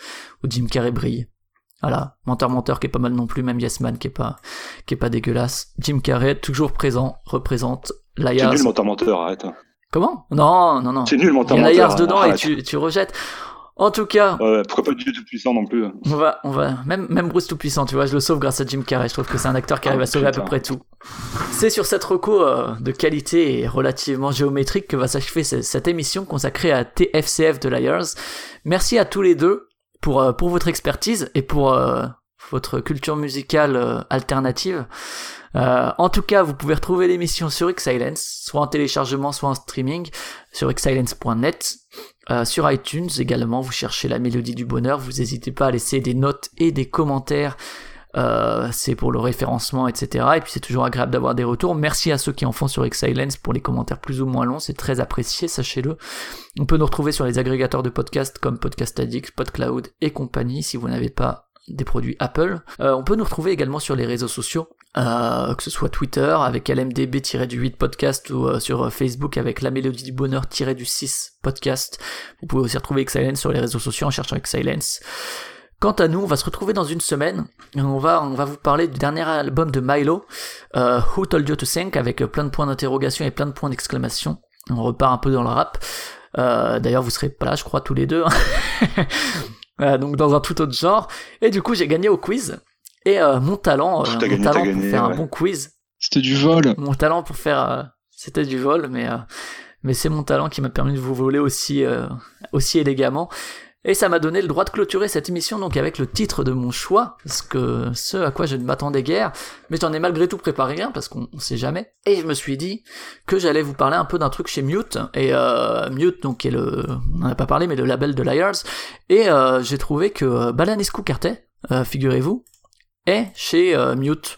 où Jim Carrey brille. Voilà, menteur menteur qui est pas mal non plus, même Yes Man qui est pas qui est pas dégueulasse. Jim Carrey toujours présent, représente C'est Liars. nul, menteur, menteur, arrête. Comment? Non, non, non. C'est nul, menteur, Il y a menteur. Dedans et tu, tu rejettes. En tout cas, pourquoi pas Dieu tout puissant non plus on va, on va, même, même Bruce Tout-Puissant, tu vois, je le sauve grâce à Jim Carrey. Je trouve que c'est un acteur qui arrive Ah, à sauver à peu près tout. C'est sur cette reco euh, de qualité et relativement géométrique que va s'achever ce- cette émission consacrée à TFCF de Liars. Merci à tous les deux pour, euh, pour votre expertise et pour euh, votre culture musicale euh, alternative. Euh, en tout cas, vous pouvez retrouver l'émission sur Xsilence, soit en téléchargement, soit en streaming, sur xsilence.net. Euh, sur iTunes également, vous cherchez la mélodie du bonheur, vous n'hésitez pas à laisser des notes et des commentaires. Euh, c'est pour le référencement, etc. Et puis c'est toujours agréable d'avoir des retours. Merci à ceux qui en font sur Xsilence pour les commentaires plus ou moins longs, c'est très apprécié, sachez-le. On peut nous retrouver sur les agrégateurs de podcasts comme Podcast Addict, PodCloud et compagnie si vous n'avez pas des produits Apple. Euh, on peut nous retrouver également sur les réseaux sociaux euh, que ce soit Twitter avec LMDB-du8 podcast ou euh, sur euh, Facebook avec La Mélodie du Bonheur-du 6 podcast. Vous pouvez aussi retrouver Excellence sur les réseaux sociaux en cherchant Excellence. Quant à nous, on va se retrouver dans une semaine. On va, on va vous parler du dernier album de Milo, euh, Who Told You to Think, avec euh, plein de points d'interrogation et plein de points d'exclamation. On repart un peu dans le rap. Euh, D'ailleurs, vous serez pas là, je crois, tous les deux. Voilà, [laughs] donc dans un tout autre genre. Et du coup, j'ai gagné au quiz. Et euh, mon talent, euh, T'as mon gagné, talent t'as pour gagné, faire un bon quiz, C'était du vol. mon talent pour faire, euh, c'était du vol, mais euh, mais c'est mon talent qui m'a permis de vous voler aussi euh, aussi élégamment. Et ça m'a donné le droit de clôturer cette émission donc avec le titre de mon choix, parce que ce à quoi je ne m'attendais guère, mais j'en ai malgré tout préparé un parce qu'on on sait jamais. Et je me suis dit que j'allais vous parler un peu d'un truc chez Mute et euh, Mute donc qui est le, on n'en a pas parlé mais le label de Liars. Et euh, j'ai trouvé que euh, Balanescu Quartet, euh, figurez-vous, est chez euh, Mute.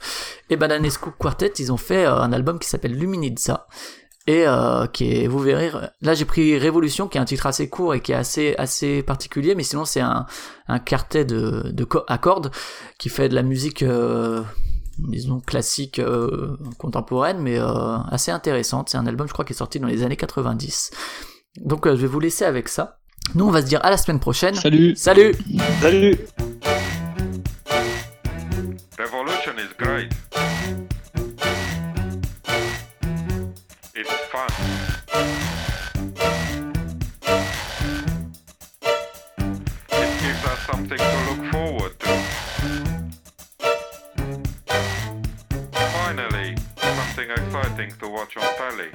Et Bananescu Quartet, ils ont fait euh, un album qui s'appelle Luminizza. Et euh, qui est, vous verrez, là j'ai pris Révolution, qui est un titre assez court et qui est assez assez particulier, mais sinon c'est un, un quartet de, de co- à cordes qui fait de la musique, euh, disons classique euh, contemporaine, mais euh, assez intéressante. C'est un album, je crois, qui est sorti dans les années 90. Donc euh, je vais vous laisser avec ça. Nous on va se dire à la semaine prochaine. Salut. Salut. Salut exciting to watch on telly.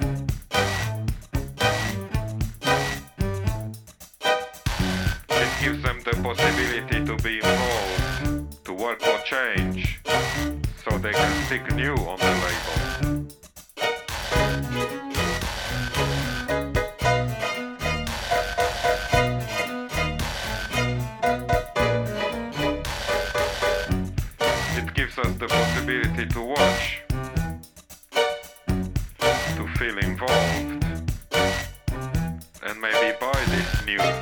It gives them the possibility to be involved, to work for change, so they can stick new on the label. It gives us the possibility to watch, feel involved, and maybe buy this new